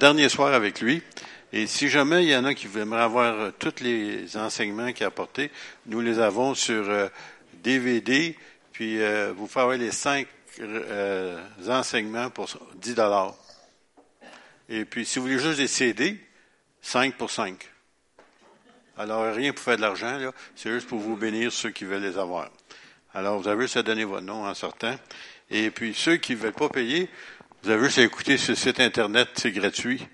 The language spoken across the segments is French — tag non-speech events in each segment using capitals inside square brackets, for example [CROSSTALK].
dernier soir avec lui. Et si jamais il y en a qui aimeraient avoir euh, tous les enseignements qu'il a apportés, nous les avons sur euh, DVD, puis euh, vous avoir les cinq euh, enseignements pour 10 dollars. Et puis, si vous voulez juste des CD, 5 pour 5. Alors, rien pour faire de l'argent, là. C'est juste pour vous bénir ceux qui veulent les avoir. Alors, vous avez juste à donner votre nom en sortant. Et puis, ceux qui ne veulent pas payer, vous avez juste à écouter ce site Internet, c'est gratuit.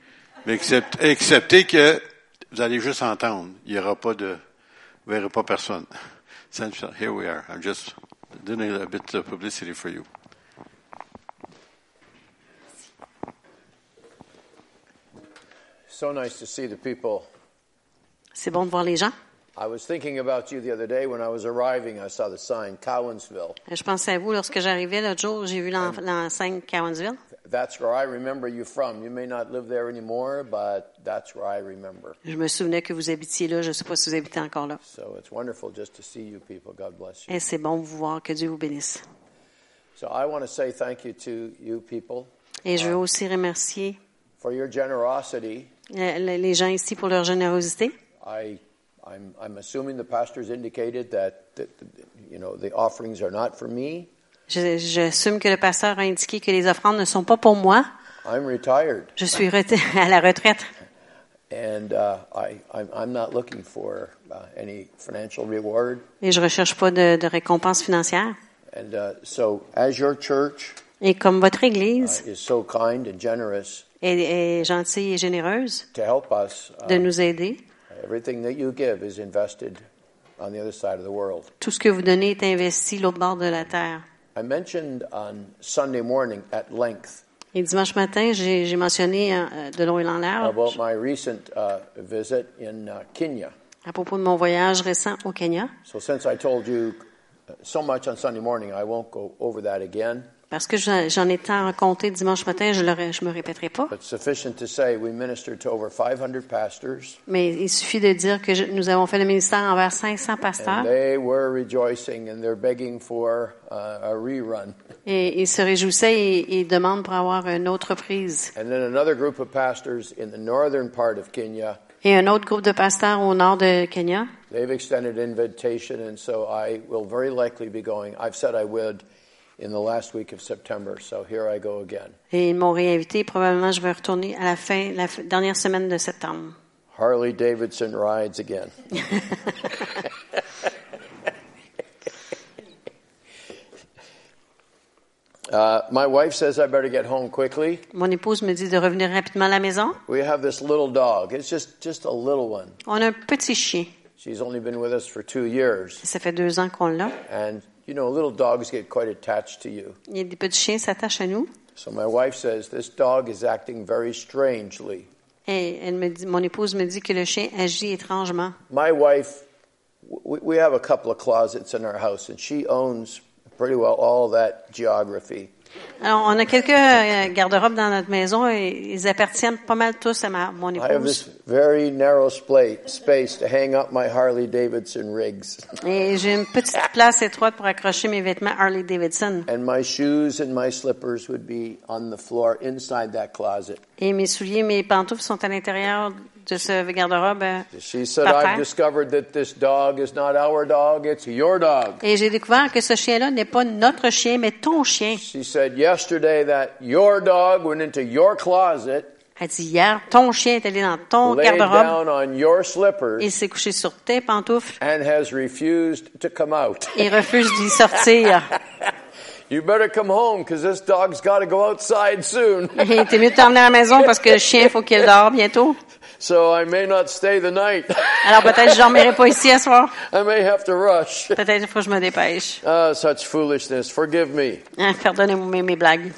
Mais acceptez que vous allez juste entendre. Il n'y aura pas de, vous verrez pas personne. So, Here we are. I'm just doing a bit of publicity for you. So nice to see the people. C'est bon de voir les gens. I was thinking about you the other day when I was arriving. I saw the sign, Cowansville. Je pensais à vous lorsque j'arrivais l'autre jour. J'ai vu l'en- l'enseigne Cowansville. That's where I remember you from. You may not live there anymore, but that's where I remember. Je me souvenais que vous habitiez là. Je ne sais pas si vous habitez encore là. So it's wonderful just to see you people. God bless you. Et c'est bon de vous voir. Que Dieu vous bénisse. So I want to say thank you to you people Et je veux aussi remercier for your generosity. les les gens ici pour leur générosité. I, I'm, I'm assuming the pastors indicated that, that, you know, the offerings are not for me. Je- J'assume que le pasteur a indiqué que les offrandes ne sont pas pour moi. I'm retired, Je suis [LAUGHS] à la retraite. and uh, I, I'm, I'm not looking for uh, any financial reward. Et je recherche pas de, de récompense financière. And uh, so, as your church Et comme votre Église is so kind and generous est, est gentille et généreuse to help us, de nous aider, everything that you give is invested on the other side of the world. tout ce que vous donnez est investi l'autre bord de la terre. I mentioned on Sunday morning at length Et dimanche matin, j'ai mentionné euh, de long et en large about my recent uh, visit in uh, Kenya. à propos de mon voyage récent au Kenya. So, since I told you uh, so much on Sunday morning, I won't go over that again. Parce que j'en ai tant raconté dimanche matin, je ne je me répéterai pas. But sufficient to say, we ministered to over 500 pastors, Mais il suffit de dire que je- nous avons fait le ministère envers 500 pasteurs and they were rejoicing and they're begging for uh, [LAUGHS] et ils se réjouissaient et, et demandent pour avoir une autre prise. And then another group of pastors in the northern part of Kenya, Et un autre groupe de pasteurs au nord de Kenya, they've extended invitation, and so I will very likely be going. I've said I would in the last week of September, so here I go again. et ils m'ont réinvité. Probablement, je vais retourner à la fin, la dernière semaine de septembre. Harley Davidson rides again. [LAUGHS] Uh, my wife says I better get home quickly. Mon épouse me dit de revenir rapidement à la maison. We have this little dog. It's just just a little one. On a un petit chien. She's only been with us for two years, Ça fait deux ans qu'on l'a. and you know, little dogs get quite attached to you. A des petits chiens s'attachent à nous. So my wife says this dog is acting very strangely. Et elle me dit, mon épouse me dit que le chien agit étrangement. My wife, we, we have a couple of closets in our house, and she owns pretty well all that geography. Alors, on a quelques euh, garde-robes dans notre maison et ils appartiennent pas mal tous à ma, mon I have épouse. this very narrow spla- space to hang up my Harley Davidson rigs. Et j'ai une petite [LAUGHS] place étroite pour accrocher mes vêtements Harley Davidson. And my shoes and my slippers would be on the floor inside that closet. Et mes souliers, mes pantoufles sont à l'intérieur de ce garde-robe. She said, par I've terre. discovered that this dog is not our dog, it's your dog. Et j'ai découvert que ce chien-là n'est pas notre chien, mais ton chien. She said, yesterday that your dog went into your closet, Elle dit hier, ton chien est allé dans ton garde-robe, il s'est couché sur tes pantoufles and has refused to come out. et refuse d'y sortir. [LAUGHS] You better come home because this dog's got to go outside soon. [LAUGHS] T'es mieux de t'emmener à la maison parce que le chien, faut qu'il dort bientôt. so I may not stay the night. [LAUGHS] Alors peut-être je dormirai pas ici à soir. I may have to rush. Peut-être faut que je me dépêche. Ah, such foolishness. Forgive me. Pardonnez-moi mes blagues.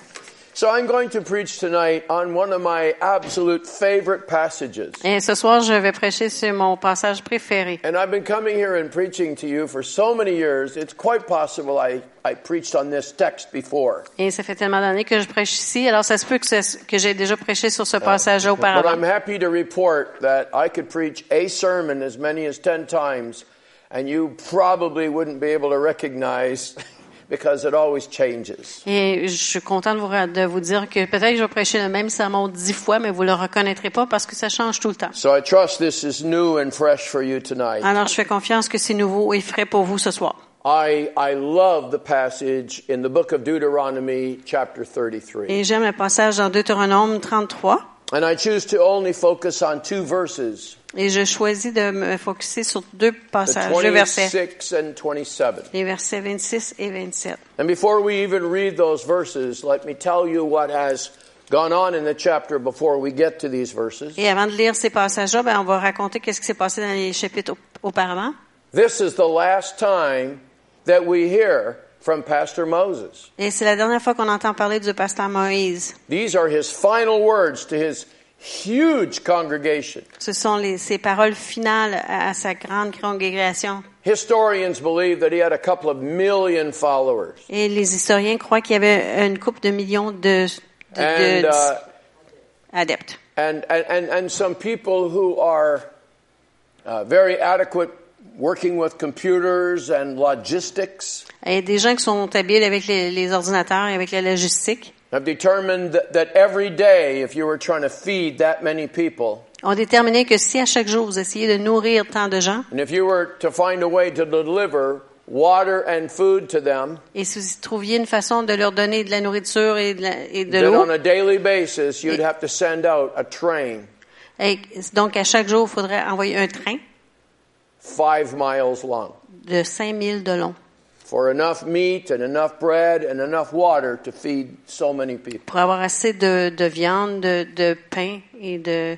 So I'm going to preach tonight on one of my absolute favorite passages. Et ce soir, je vais prêcher sur mon passage préféré. And I've been coming here and preaching to you for so many years, it's quite possible I, I preached on this text before. Et ça fait tellement d'années que je prêche ici, alors ça se peut que, que j'ai déjà prêché sur ce uh, passage-là But I'm happy to report that I could preach a sermon as many as 10 times, and you probably wouldn't be able to recognize [LAUGHS] because it always changes. Et je suis content de vous, de vous dire que peut-être que je vais prêcher le même sermon dix fois, mais vous le reconnaîtrez pas parce que ça change tout le temps. So I trust this is new and fresh for you tonight. Alors, je fais confiance que c'est nouveau et frais pour vous ce soir. I, I love the passage in the book of Deuteronomy, chapter 33. Et j'aime le passage dans Deutéronome 33. And I choose to only focus on two verses, Et je choisis de me focuser sur deux the passages, deux versets. 26 and 27. Les versets 26 et 27. And before we even read those verses, let me tell you what has gone on in the chapter before we get to these verses. Et avant de lire ces passages-là, ben, on va raconter qu'est-ce qui s'est passé dans les chapitres auparavant. This is the last time that we hear from Pastor Moses. Et c'est la dernière fois qu'on entend parler du pasteur Moïse. These are his final words to his huge congregation. Ce sont les, ses paroles finales à, à sa grande congrégation. Historians believe that he had a couple of million followers. Et les historiens croient qu'il y avait une couple de millions de, de- uh, adeptes. and, and, and, and some people who are uh, very adequate working with computers and logistics Et des gens qui sont habiles avec les, les ordinateurs et avec la logistique have determined that, that every day, if you were trying to feed that many people, ont déterminé que si à chaque jour vous essayez de nourrir tant de gens, and if you were to find a way to deliver water and food to them, et si vous trouviez une façon de leur donner de la nourriture et de, la- et de that l'eau, on a daily basis you'd have to send out a train et donc à chaque jour, il faudrait envoyer un train five miles long. de 5000 de long for enough meat and enough bread and enough water to feed so many people. pour avoir assez de, de viande, de, de pain et de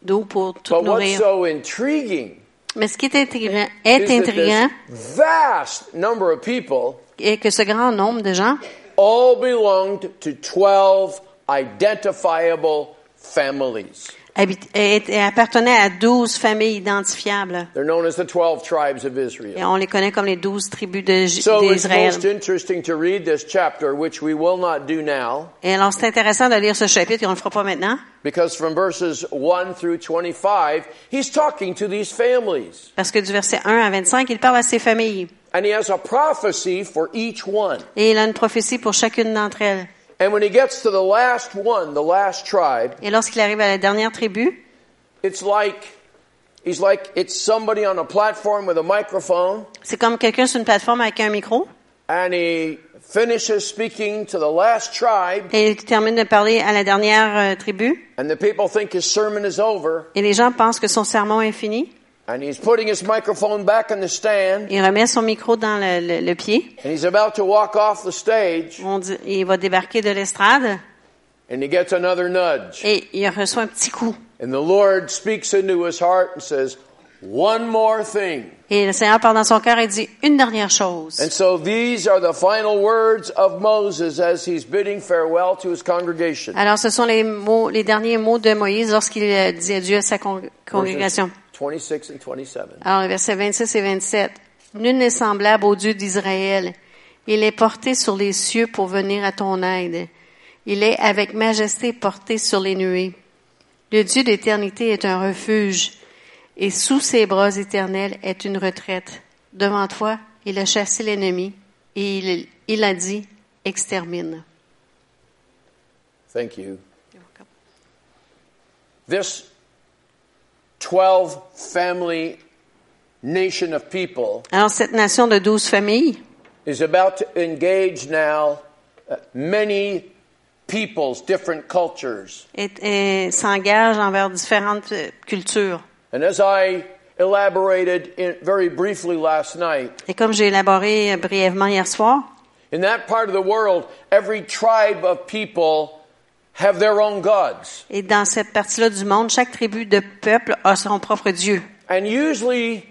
d'eau pour tout But what's so intriguing Mais ce qui est intriguant, est intriguant vast number of people est que ce grand nombre de gens all belonged to 12 identifiable families. Appartenaient à 12 familles identifiables. They're known as the 12 tribes of Et Israel. on les connaît comme les 12 tribus d'Israël. most interesting to read this chapter, which we will not do now, Et alors, c'est intéressant de lire ce chapitre et on le fera pas maintenant. because from verses 1 through 25, he's talking to these families. Parce que du verset 1 à 25, il parle à ses familles. And he has a prophecy for each one. Et il a une prophétie pour chacune d'entre elles. And when he gets to the last one, the last tribe, Et lorsqu'il arrive à la dernière tribu, it's like he's like it's somebody on a platform with a microphone c'est comme quelqu'un sur une plateforme avec un micro. and he finishes speaking to the last tribe Et il termine de parler à la dernière euh, tribu. and the people think his sermon is over Et les gens pensent que son sermon est fini. And he's putting his microphone back in the stand Il remet son micro dans le, le- le pied. and he's about to walk off the stage On dit, il va débarquer de l'estrade and he gets another nudge et il reçoit un petit coup. and the Lord speaks into his heart and says one more thing Et le Seigneur parle dans son cœur et dit une dernière chose. and so these are the final words of Moses as he's bidding farewell to his congregation Alors, ce sont les mots, les derniers mots de Moïse lorsqu'il euh, dit adieu à sa con- congrégation. Verses 26 and 27 Alors, versets 26 et 27. Nul n'est semblable au Dieu d'Israël. Il est porté sur les cieux pour venir à ton aide. Il est avec majesté porté sur les nuées. Le Dieu d'éternité est un refuge, et sous ses bras éternels est une retraite. Devant toi, il a chassé l'ennemi, et il, il a dit, extermine. Thank you. This Alors, cette nation de douze familles is about to engage now uh, many peoples, different cultures. est- est- s'engage envers différentes euh, cultures. And as I elaborated in, very briefly last night, Et comme j'ai élaboré euh, brièvement hier soir, in that part of the world, every tribe of people have their own gods. et dans cette partie-là du monde, chaque tribu de peuple a son propre Dieu. And usually,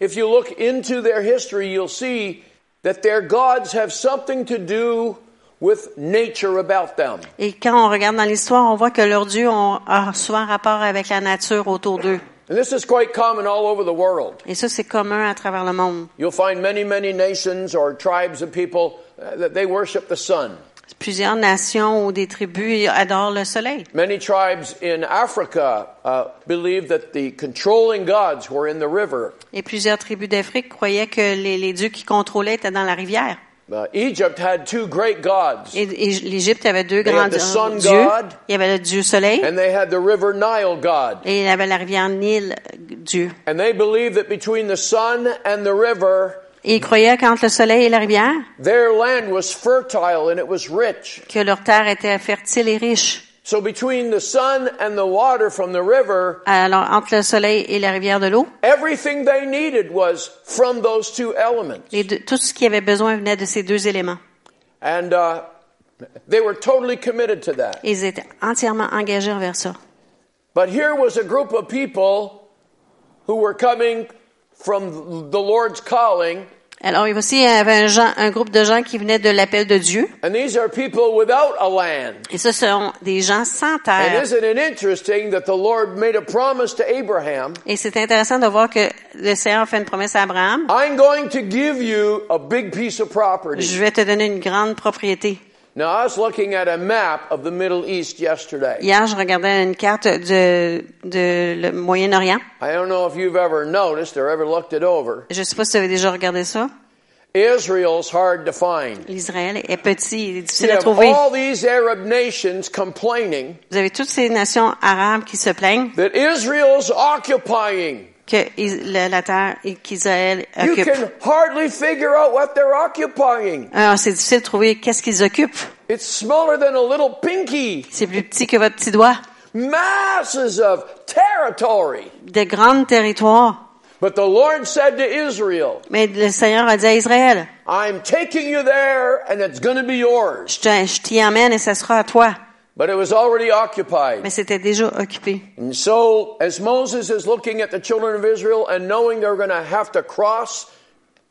if you look into their history, you'll see that their gods have something to do with nature about them. Et quand on regarde dans l'histoire, on voit que leurs dieux ont, souvent rapport avec la nature autour d'eux. And this is quite common all over the world. Et ça, c'est commun à travers le monde. You'll find many, many nations or tribes of people uh, that they worship the sun. Plusieurs nations ou des tribus adorent le soleil. Many tribes in Africa uh, believe that the controlling gods were in the river. Et plusieurs tribus d'Afrique croyaient que les, les dieux qui contrôlaient étaient dans la rivière. Uh, Egypt had two great gods, Et, et l'Égypte avait deux They grands had the sun dieux. god. Il y avait le dieu soleil and they had the river Nile god. et il y avait la rivière Nil dieu. And they believed that between the sun and the river, ils croyaient qu'entre le soleil et la rivière, their land was fertile and it was rich. que leur terre était fertile et riche. So between the sun and the water from the river, Alors, entre le soleil et la rivière de l'eau, everything they needed was from those two elements. les deux- tout ce qu'ils avaient besoin venait de ces deux éléments. And uh, they were totally committed to that. Ils étaient entièrement engagés envers ça. But here was a group of people who were coming from the Lord's calling, Alors, il y aussi il y avait un, gens- un groupe de gens qui venaient de l'appel de Dieu. and these are people without a land. Et ce sont des gens sans And terre. isn't it interesting that the Lord made a promise to Abraham? Et c'est intéressant de voir que le Seigneur fait une promesse à Abraham. I'm going to give you a big piece of property. Je vais te donner une grande propriété. Now, I was looking at a map of the Middle East yesterday. Hier, je regardais une carte de, de le Moyen-Orient. I don't know if you've ever noticed or ever looked it over. Je sais pas si vous avez déjà regardé ça. Israel's hard to find. L'Israël est petit, il est You difficile à trouver. all these Arab nations complaining Vous avez toutes ces nations arabes qui se plaignent that Israel's occupying. Que la, terre et qu'Israël You occupe. can hardly figure out what they're occupying. Alors, c'est difficile de trouver qu'est-ce qu'ils occupent. It's smaller than a little pinky. C'est plus petit que votre petit doigt. Masses of territory. De grands territoires. But the Lord said to Israel, Mais le Seigneur a dit à Israël, I'm taking you there and it's going to be yours. je te- je t'y emmène et ça sera à toi. But it was already occupied. Mais c'était déjà occupé. And so, as Moses is looking at the children of Israel and knowing they're going to have to cross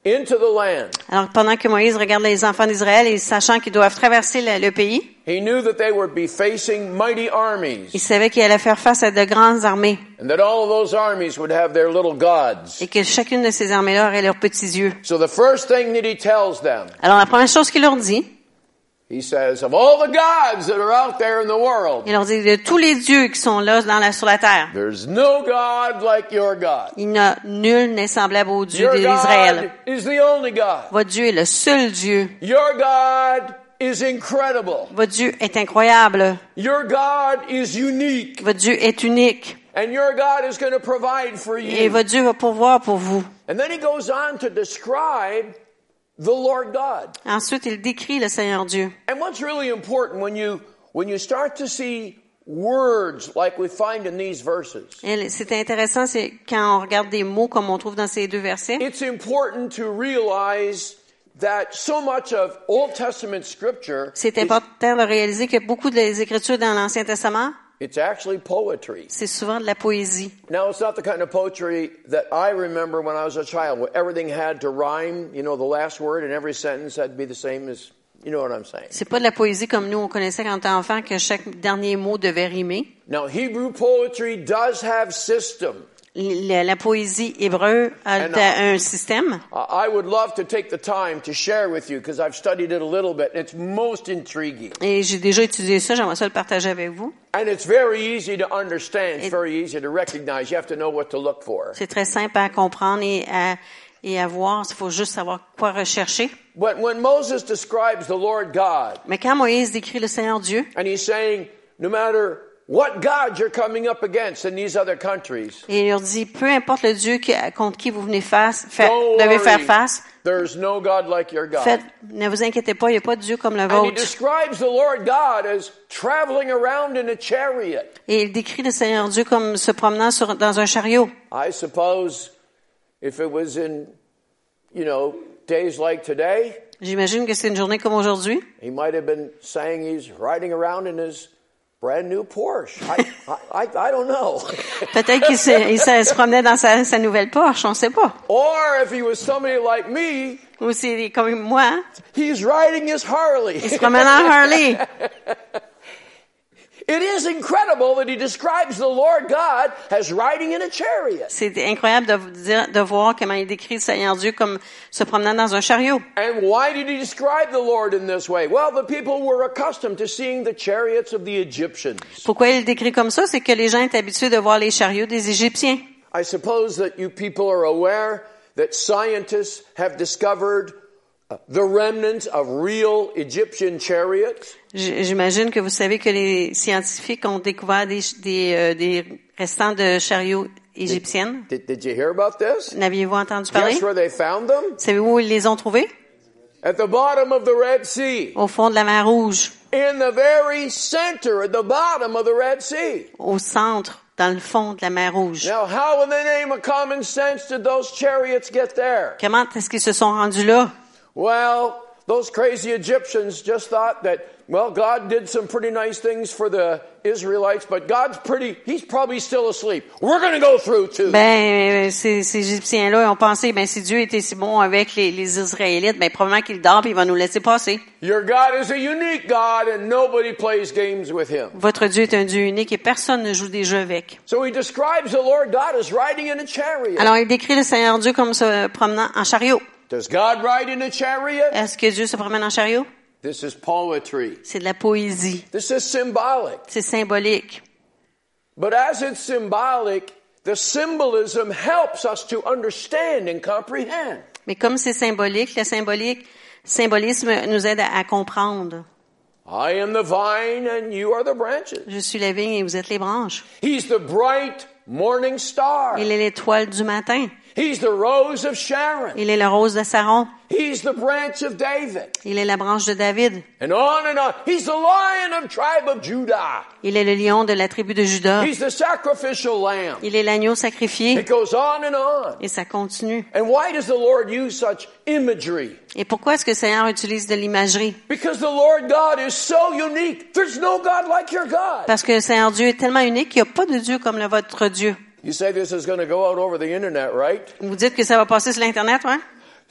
into the land, Alors, pendant que Moïse regarde les enfants d'Israël et sachant qu'ils doivent traverser le, le pays, he knew that they would be facing mighty armies il savait qu'il allait faire face à de grandes armées and that all of those armies would have their little gods. et que chacune de ces armées-là aurait leurs petits yeux. So the first thing that he tells them, Alors, la première chose qu'il leur dit, he says, of all the gods that are out there in the world, il leur dit de tous les dieux qui sont là dans la, sur la terre, there's no God like your God. il n'y a nul n'est semblable au Dieu Your d'Israël. God is the only God. Votre Dieu est le seul Dieu. Your God is incredible. Votre Dieu est incroyable. Your God is unique. Votre Dieu est unique. And your God is going to provide for Et you. votre Dieu va pourvoir pour vous. And then he goes on to describe the Lord God. Ensuite, il décrit le Seigneur Dieu. And what's really important when you when you start to see words like we find in these verses, C'est intéressant, c'est quand on regarde des mots comme on trouve dans ces deux versets. it's important to realize that so much of Old Testament scripture C'est important de réaliser que beaucoup des écritures dans l'Ancien Testament, it's actually poetry. c'est souvent de la poésie. Now it's not the kind of poetry that I remember when I was a child, where everything had to rhyme. You know, the last word in every sentence had to be the same as. You know what I'm saying? C'est pas de la poésie comme nous on connaissait quand on était enfant que chaque dernier mot devait rimer. Now Hebrew poetry does have system. La, la poésie hébreu a And, a un système? I would love to take the time to share with you because I've studied it a little bit. and It's most intriguing. Et j'ai déjà étudié ça, j'aimerais ça le partager avec vous. And it's very easy to understand. It's very easy to recognize. You have to know what to look for. C'est très simple à comprendre et à, et à voir. Il faut juste savoir quoi rechercher. When, when Moses describes the Lord God, Mais quand Moïse décrit le Seigneur Dieu, and he's saying, no matter what God you're coming up against in these other countries, et il leur dit, peu importe le Dieu contre qui vous venez face, devez faire face, there's no God like your God. faites, ne vous inquiétez pas, il n'y a pas de Dieu comme le And he vôtre. describes the Lord God as traveling around in a chariot. Et il décrit le Seigneur Dieu comme se promenant sur, dans un chariot. I suppose if it was in, you know, days like today, J'imagine que c'est une journée comme aujourd'hui. he might have been saying he's riding around in his brand new Porsche. I, I, I, don't know. [LAUGHS] Peut-être qu'il se, il se, promenait dans sa, sa nouvelle Porsche, on ne sait pas. or if he was somebody like me, Ou c'est comme moi, he's riding his Harley. il se promène en Harley. [LAUGHS] It is incredible that he describes the Lord God as riding in a chariot. C'est incroyable de, dire, de voir comment il décrit le Seigneur Dieu comme se promenant dans un chariot. And why did he describe the Lord in this way? Well, the people were accustomed to seeing the chariots of the Egyptians. Pourquoi il décrit comme ça? C'est que les gens étaient habitués de voir les chariots des Égyptiens. I suppose that you people are aware that scientists have discovered the remnants of real Egyptian chariots? J- J'imagine que vous savez que les scientifiques ont découvert des, des, euh, des restants de chariots égyptiennes. Did, did you hear about this? N'aviez-vous entendu parler? Guess where they found them? Savez-vous où ils les ont trouvés? At the bottom of the Red Sea. Au fond de la mer Rouge, In the very center, at the bottom of the Red Sea. au centre, dans le fond de la mer Rouge. Now, how in the name of common sense did those chariots get there? Comment est-ce qu'ils se sont rendus là? Well, those crazy Egyptians just thought that, well, God did some pretty nice things for the Israelites, but God's pretty, he's probably still asleep. We're going to go through too. Ben, euh, ces, ces Égyptiens-là ont pensé, ben, si Dieu était si bon avec les, les Israélites, ben, probablement qu'il dort il va nous laisser passer. Your God is a unique God and nobody plays games with him. Votre Dieu est un Dieu unique et personne ne joue des jeux avec. So he describes the Lord God as riding in a chariot. Alors, il décrit le Seigneur Dieu comme se promenant en chariot. Does God ride in a chariot? Est-ce que Dieu se promène en chariot? This is poetry. C'est de la poésie. This is symbolic. C'est symbolique. But as it's symbolic, the symbolism helps us to understand and comprehend. Mais comme c'est symbolique, le symbolique, symbolisme nous aide à, à comprendre. I am the vine and you are the branches. Je suis la vigne et vous êtes les branches. He's the bright morning star. Il est l'étoile du matin. He's the rose of Sharon. Il est la rose de Saron. He's the branch of David. Il est la branche de David. And on and on. He's the lion of tribe of Judah. Il est le lion de la tribu de Juda. He's the sacrificial lamb. Il est l'agneau sacrifié. It goes on and on. Et ça continue. And why does the Lord use such imagery? Et pourquoi est-ce que le Seigneur utilise de l'imagerie? Because the Lord God is so unique. There's no God like your God. Parce que le Seigneur Dieu est tellement unique qu'il n'y a pas de Dieu comme le votre Dieu. You say this is going to go out over the internet, right? Vous dites que ça va passer sur l'Internet, ouais?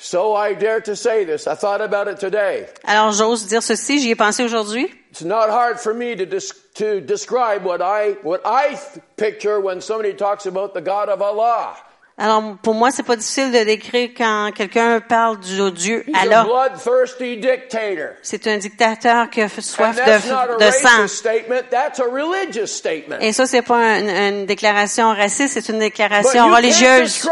So I dare to say this. I thought about it today. Alors j'ose dire ceci, j'y ai pensé aujourd'hui. It's not hard for me to, dis- to describe what I, what I picture when somebody talks about the God of Allah. Alors pour moi, c'est pas difficile de décrire quand quelqu'un parle du Dieu He's a Allah. bloodthirsty dictator. C'est un dictateur qui a soif that's not a de, de sang. racist statement, that's a religious statement. Et ça, c'est pas un- une déclaration raciste, c'est une déclaration religieuse.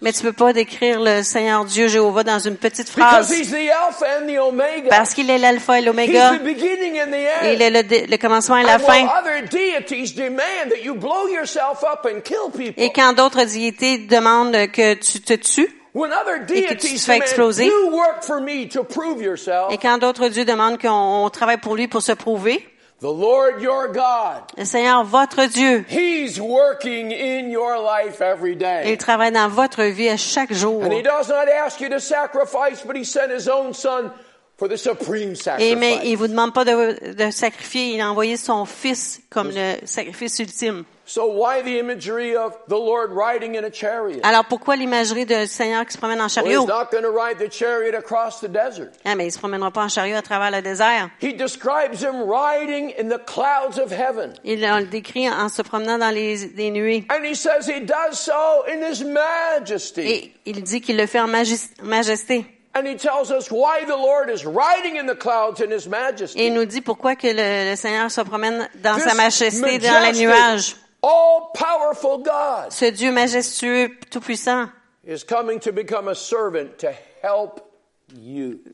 Mais tu peux pas décrire le Seigneur Dieu Jéhovah dans une petite phrase. Parce qu'il est l'alpha et l'oméga. il est le, commencement et la fin. Other deities demand that you blow yourself up and kill people, Et quand d'autres diétés demandent que tu te tues, when other que tu te fais exploser. et quand d'autres dieux demandent qu'on on travaille pour lui pour se prouver, the Lord your God, le Seigneur, votre Dieu, He's working in your life every il travaille dans votre vie à chaque jour. And He does not ask you to sacrifice, but He sent His own Son for the supreme Et mais sacrifice. il vous demande pas de, de sacrifier, il a envoyé son fils comme le sacrifice ultime. So why the imagery of the Lord riding in a chariot? Alors pourquoi l'imagerie du Seigneur qui se promène en chariot? not going to ride the chariot across the desert. Ah, mais il se promènera pas en chariot à travers le désert. He describes him riding in the clouds of heaven. Il le décrit en se promenant dans les, les nuées. And he says he does so in his majesty. Et il dit qu'il le fait en majesté. And he tells us why the Lord is riding in the clouds in his Et majesty. il nous dit pourquoi que le, le Seigneur se promène dans This sa majesté, dans les nuages. All-powerful God Ce Dieu majestueux, tout-puissant, is coming to become a servant to help.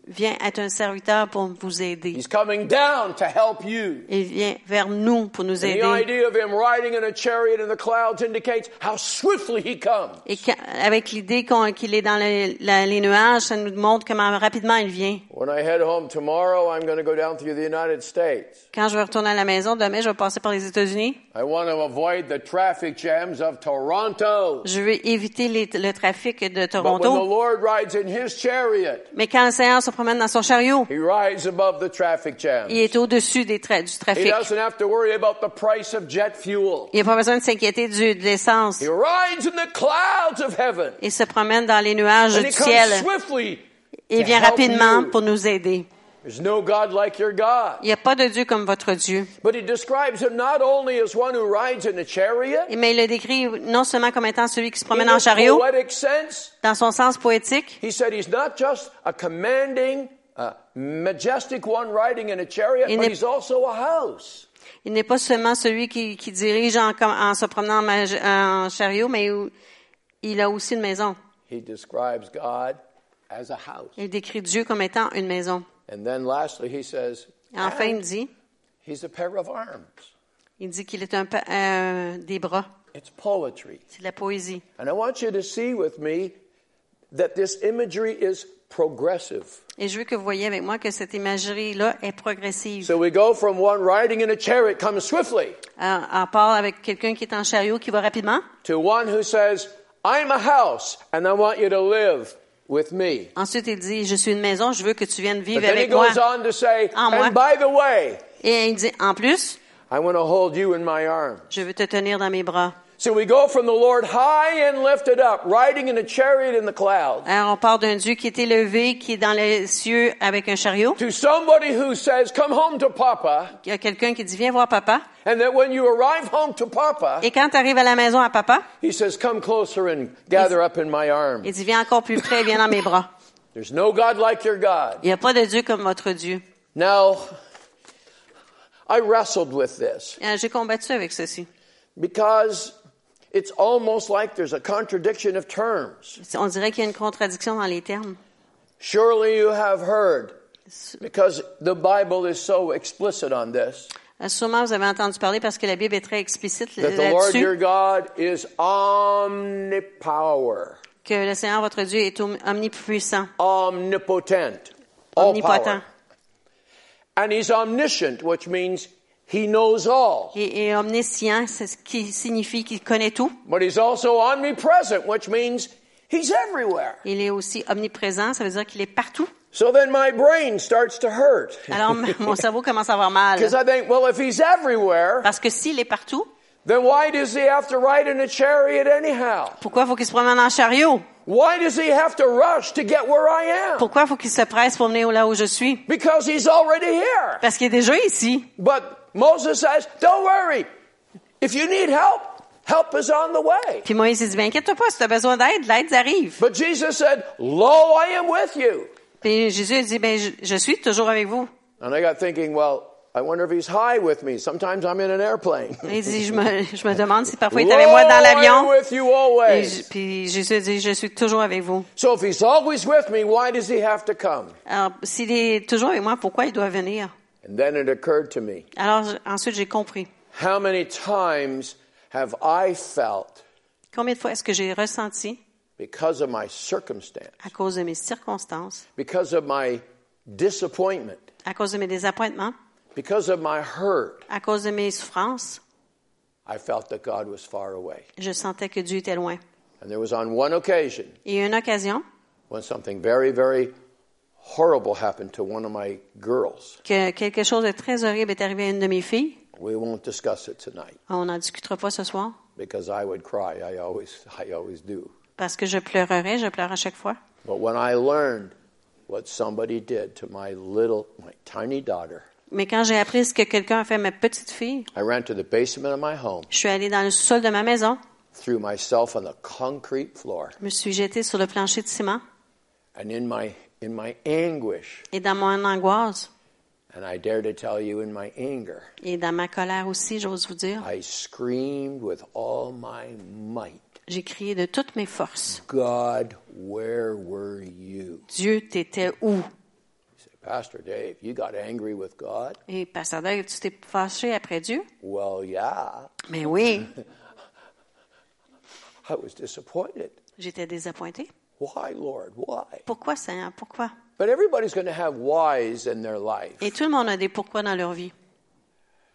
Vient être un serviteur pour vous aider. He's coming down to help you. Il vient vers nous pour nous aider. idea of him riding in a chariot in the clouds indicates how swiftly he comes. Et avec l'idée qu'il est dans les, nuages, ça nous montre comment rapidement il vient. When I head home tomorrow, I'm going to go down through the United States. Quand je vais retourner à la maison, demain, je vais passer par les États-Unis. I want to avoid the traffic jams of Toronto. Je veux éviter les- le trafic de Toronto. Lord rides in his chariot, Mais quand le Seigneur se promène dans son chariot, he rides above the traffic jams. il est au-dessus des tra- du He trafic. doesn't have to worry about the price of jet fuel. Il n'y a pas besoin de s'inquiéter de l'essence. He rides in the clouds of heaven. Il se promène dans les nuages And du he comes ciel. swiftly. Il vient rapidement pour nous aider. There's no God like your God. Il n'y a pas de Dieu comme votre Dieu. But he describes him not only as one who rides in a chariot, Mais il le décrit non seulement comme étant celui qui se promène en chariot, dans son sens poétique, he said he's not just a commanding, majestic one riding in a chariot, Il but n'est- he's also a house. il n'est pas seulement celui qui, qui dirige en, se promenant en, chariot, mais il a aussi une maison. he describes God as a house. Il décrit Dieu comme étant une maison. And then lastly, he says, enfin, il dit, he's a pair of arms. il dit qu'il est un euh, des bras. It's poetry. C'est de la poésie. And I want you to see with me that this imagery is progressive. Et je veux que vous voyez avec moi que cette imagerie-là est progressive. So we go from one riding in a chariot comes swiftly Euh, on part avec quelqu'un qui est en chariot qui va rapidement, to one who says, I'm a house and I want you to live with me. Ensuite, il dit, je suis une maison, je veux que tu viennes But vivre then he avec moi. goes on to say, En moi. and by the way, Et il dit, en plus, I want to hold you in my arms. je veux te tenir dans mes bras. So we go from the Lord high and lifted up, riding in a chariot in the clouds, Alors, on part d'un Dieu qui est élevé, qui est dans les cieux avec un chariot. to somebody who says, come home to Papa. Il y a quelqu'un qui dit, viens voir papa. And that when you arrive home to Papa, Et quand tu arrives à la maison à papa, he says, come closer and gather up in my arms. il dit, viens encore plus près, viens dans mes bras. [LAUGHS] There's no God like your God. Il n'y a pas de Dieu comme votre Dieu. Now, I wrestled with this Euh, J'ai combattu avec ceci. because it's almost like there's a contradiction of terms. On dirait qu'il y a une contradiction dans les termes. Surely you have heard, because the Bible is so explicit on this, Sûrement, vous avez entendu parler parce que la Bible est très explicite là-dessus. that the Lord your God is omnipower, que le Seigneur, votre Dieu, est omnipuissant, omnipotent, omnipotent. And he's omniscient, which means he knows all. Et, et omniscient, c'est ce qui signifie qu'il connaît tout. But he's also omnipresent, which means he's everywhere. Il est aussi omniprésent, ça veut dire qu'il est partout. So then my brain starts to hurt. Alors, mon [LAUGHS] cerveau commence à avoir mal. Because I think, well, if he's everywhere, Parce que s'il est partout, then why does he have to ride in a chariot anyhow? pourquoi faut qu'il se promène en chariot? Why does he have to rush to get where I am? Pourquoi faut qu'il se presse pour venir là où je suis? Because he's already here. Parce qu'il est déjà ici. But Moses says, don't worry. If you need help, help is on the way. Puis Moïse il dit, ben, inquiète-toi pas, si tu as besoin d'aide, l'aide arrive. But Jesus said, lo, I am with you. Puis Jésus dit, ben, je, je suis toujours avec vous. And I got thinking, well, I wonder if he's high with me. Sometimes I'm in an airplane. Il dit, je me, je me demande si parfois il est avec moi dans l'avion. with you Et always. je- Puis Jésus dit, je suis toujours avec vous. So if he's always with me, why does he have to come? Alors, s'il est toujours avec moi, pourquoi il doit venir? And then it occurred to me, Alors, ensuite, j'ai compris. how many times have I felt Combien de fois est-ce que j'ai ressenti, because of my circumstance, à cause de mes circonstances, because of my disappointment, à cause de mes désappointements, because of my hurt, à cause de mes souffrances, I felt that God was far away. je sentais que Dieu était loin. And there was on one occasion Et une occasion, when something very, very horrible happened to one of my girls. que quelque chose de très horrible est arrivé à une de mes filles. We won't discuss it tonight On n'en discutera pas ce soir, because I would cry. I always, [LAUGHS] I always do. parce que je pleurerai, je pleure à chaque fois. But when I learned what somebody did to my little, my tiny daughter, Mais quand j'ai appris ce que quelqu'un a fait à ma petite fille, I ran to the basement of my home, je suis allée dans le sol de ma maison, threw myself on the concrete floor, je me suis jetée sur le plancher de ciment, and in my in my anguish, et dans mon angoisse, and I dare to tell you, in my anger, et dans ma colère aussi, j'ose vous dire, I screamed with all my might, j'ai crié de toutes mes forces. God, where were you? Dieu, t'étais où? You say, Pastor Dave, you got angry with God? Et Pasteur Dave, tu t'es fâché après Dieu? Well, yeah. Mais oui, [LAUGHS] I was disappointed. j'étais désappointée. Why, Lord? Why? Pourquoi, Seigneur? Pourquoi? But everybody's going to have whys in their life. Et tout le monde a des pourquoi dans leur vie.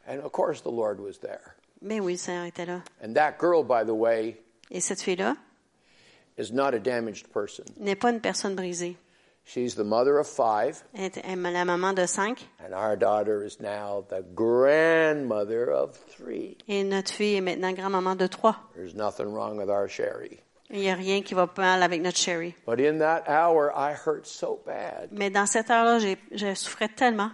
And of course, the Lord was there. Mais oui, le Seigneur était là. And that girl, by the way, Et cette fille-là is not a damaged person. n'est pas une personne brisée. She's the mother of five, Elle elle est la maman de cinq. and our daughter is now the grandmother of three. Et notre fille est maintenant grand-maman de trois. There's nothing wrong with our Sherry. Il n'y a rien qui va mal avec notre chérie. But in that hour, I hurt so bad. Mais dans cette heure-là, je souffrais tellement.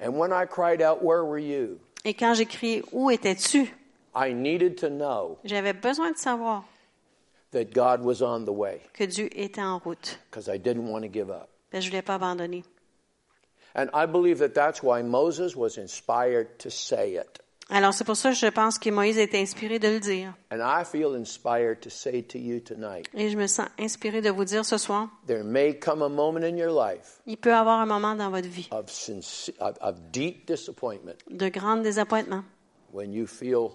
And when I cried out, Where were you? Et quand j'ai crié « Où étais-tu? I needed to know » J'avais besoin de savoir that God was on the way que Dieu était en route. because I didn't want to give up. Ben, je ne voulais pas abandonner. And I believe that that's why Moses was inspired to say it. Alors c'est pour ça que je pense que Moïse a été inspiré de le dire. And I feel inspired to say to you tonight Et je me sens inspiré de vous dire ce soir, there may come a moment in your life il peut y avoir un moment dans votre vie of, since, of, of deep disappointment de grand désappointement when you feel,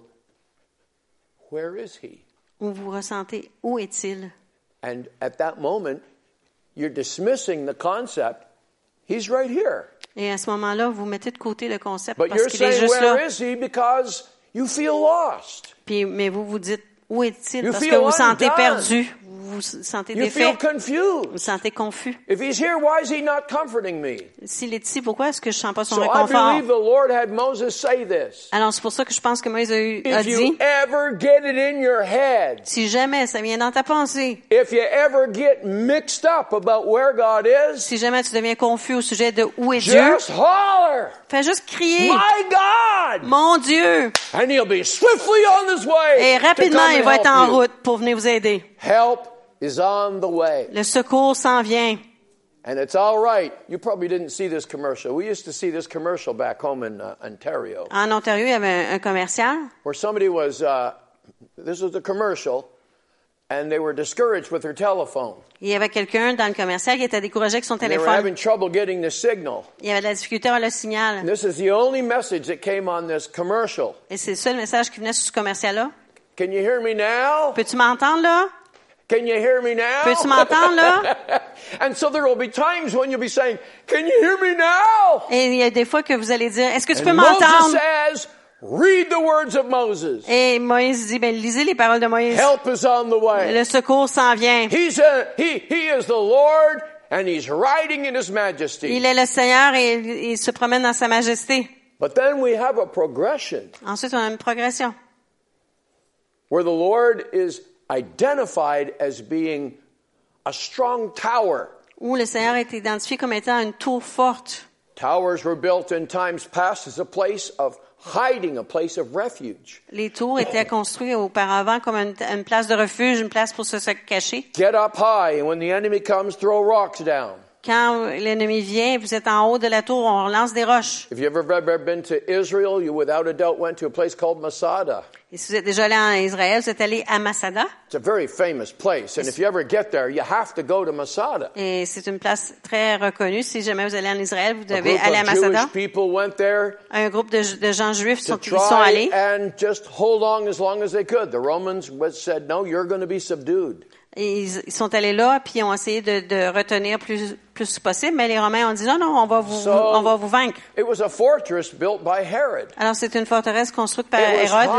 where is he? où vous ressentez où est-il? And at that moment, you're dismissing the concept, he's right here. Et à ce moment-là, vous mettez de côté le concept But parce you're qu'il est saying, juste where là. is he? Because you feel lost. Puis, mais vous vous dites où est-il? You parce que feel vous vous sentez undone. perdu, vous vous sentez You feel vous sentez confus. If he's here, why is he not comforting me? S'il est ici, pourquoi est-ce que je ne sens pas son So I réconfort? believe the Lord had Moses say this. Alors c'est pour ça que je pense que Moïse a, eu, a If you dit, ever get it in your head, si jamais ça vient dans ta pensée, if you ever get mixed up about where God is, si jamais tu deviens confus au sujet de où est Dieu, just holler, fais juste crier, My God! mon Dieu! And he'll be swiftly on his way. Et rapidement, il va être en you. route pour venir vous aider. Help is on the way. Le secours s'en vient. And it's all right. You probably didn't see this commercial. We used to see this commercial back home in uh, Ontario En Ontario, il y avait un, un commercial. where somebody was, uh, this was a commercial, and they were discouraged with their telephone. Il y avait quelqu'un dans le commercial qui était découragé avec son And they were téléphone. having trouble getting the signal. Il y avait de la difficulté à le signal. This is the only message that came on this commercial. Et c'est le seul message qui venait sur ce commercial-là. Can you hear me now? Peux-tu m'entendre là? Can you hear me now? Peux-tu m'entendre là? [LAUGHS] and so there will be times when you'll be saying, Can you hear me now? Et il y a des fois que vous allez dire, est-ce que tu peux And Moses m'entendre? says, Read the words of Moses. Et Moïse dit, ben lisez les paroles de Moïse. Help is on the way. Le secours s'en vient. He's a, he, he is the Lord and he's riding in his majesty. Il est le Seigneur et il, il se promène dans sa majesté. But then we have a progression Ensuite, on a une progression. where the Lord is identified as being a strong tower. Où le Seigneur est identifié comme étant une tour forte. Towers were built in times past as a place of hiding, a place of refuge. Les tours étaient construites auparavant comme une, une place de refuge, une place pour se, se cacher. Get up high, and when the enemy comes, throw rocks down. Quand l'ennemi vient, vous êtes en haut de la tour, on lance des roches. If you've ever, been to Israel, you without a doubt went to a place called Masada. Et si vous êtes déjà allé en Israël, vous êtes allé à Masada. It's a very famous place, and if you ever get there, you have to go to Masada. Et c'est une place très reconnue. Si jamais vous allez en Israël, vous devez aller à Masada. Jewish people went there Un groupe de, de gens juifs to sont, allés. and just hold on as long as they could. The Romans said, "No, you're going to be subdued." Et ils, ils sont allés là, puis ils ont essayé de, de retenir plus, plus possible. Mais les Romains ont dit non, non, on va vous, So- on va vous vaincre. It was a fortress built by Herod. Alors c'est une forteresse construite par Hérode.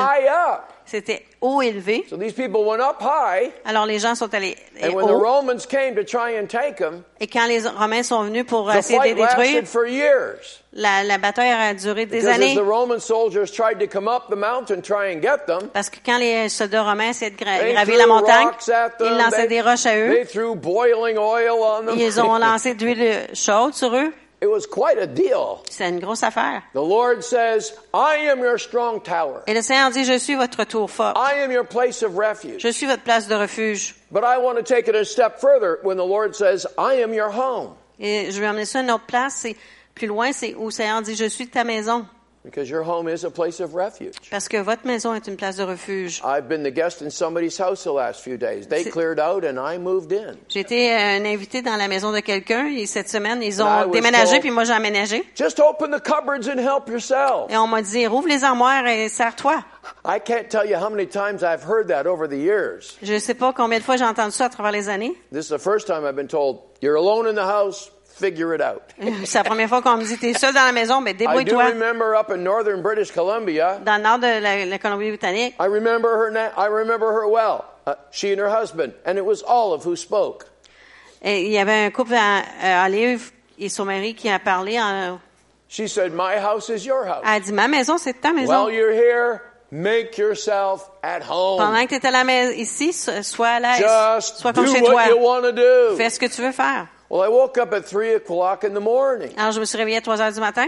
C'était haut élevé. So these people went up high, Alors les gens sont allés and when the haut. Romans came to try and take them, Et quand les Romains sont venus pour the essayer de les détruire, lasted for years. la, la bataille a duré des Because as années. the Roman soldiers tried to come up the mountain, try and get them, Parce que quand les soldats romains essayaient de gra- gravir threw la montagne, them. ils lançaient They, des roches à eux. they threw boiling oil on them. Ils ont [LAUGHS] lancé de l'huile chaude sur eux. It was quite a deal. C'est une grosse affaire. The Lord says, I am your strong tower. Et le Seigneur dit, je suis votre tour fort. I am your place of refuge. Je suis votre place de refuge. But I want to take it a step further when the Lord says, I am your home. Et je vais emmener ça à une autre place. C'est plus loin, c'est où le Seigneur dit, je suis ta maison. Because your home is a place of refuge. Parce que votre maison est une place de refuge. I've been the guest in somebody's house the last few days. They cleared out and I moved in. Euh, un invité dans la maison de quelqu'un et cette semaine, ils ont déménagé told- puis moi j'ai emménagé. Just open the cupboards and help yourself. Et on m'a dit, rouvre les armoires et sers-toi. I can't tell you how many times I've heard that over the years. Je ne sais pas combien de fois j'ai entendu ça à travers les années. This is the first time I've been told, you're alone in the house, figure it out. [LAUGHS] C'est la première fois qu'on me dit, t'es seul dans la maison, mais I do débrouille-toi. remember up in northern British Columbia, Dans le nord de la, la Colombie-Britannique, I remember her na- I remember her well. Uh, she and her husband, and it was Olive who spoke. et il y avait un couple à, Olive et son mari qui a parlé. En, She said, "My house is your house. elle a dit, ma maison, c'est ta maison. While you're here, make yourself at home. Pendant que tu es à la maison ici, so- sois à l'aise. Just Sois do comme chez toi. what you want to do." Fais ce que tu veux faire. Well, I woke up at three o'clock in the morning. Alors, je me suis réveillée à 3 heures du matin.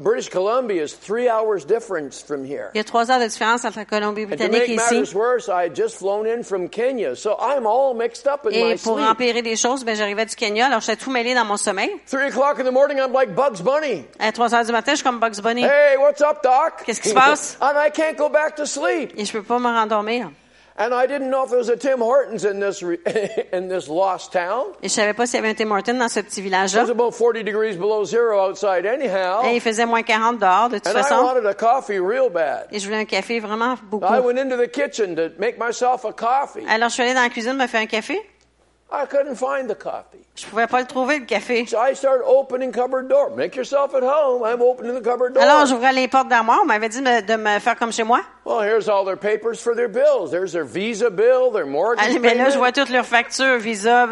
British Columbia is three hours difference from here. Il y a trois heures de différence entre la And to Colombie-Britannique et ici. worse, I had just flown in from Kenya, so I'm all mixed up in my Et pour sleep. empirer les choses, ben, j'arrivais du Kenya, alors j'étais tout mêlé dans mon sommeil. Three o'clock in the morning, I'm like Bugs Bunny. À 3 heures du matin, je suis comme Bugs Bunny. Hey, what's up, Doc? Qu'est-ce qui se passe? [LAUGHS] and I can't go back to sleep. Et je peux pas me rendormir. And I didn't know if there was a Tim Hortons in this re- [LAUGHS] in this lost town. Et je savais pas s'il y avait un Tim Hortons dans ce petit It village-là. was about 40 degrees below zero outside anyhow. Et il faisait moins 40 dehors, de toute And I façon. wanted a coffee real bad. Et je voulais un café vraiment beaucoup. I went into the kitchen to make myself a coffee. Alors, je suis allée dans la cuisine me faire un café. I couldn't find the coffee. Je pouvais pas le trouver, le café. So I started opening cupboard door. Make yourself at home. I'm opening the cupboard door. Alors, j'ouvrais les portes d'armoire. On m'avait dit de me faire comme chez moi. Well, here's all their papers for their bills. There's their Visa bill, their mortgage Allez, mais là, je vois toutes leurs factures, visa,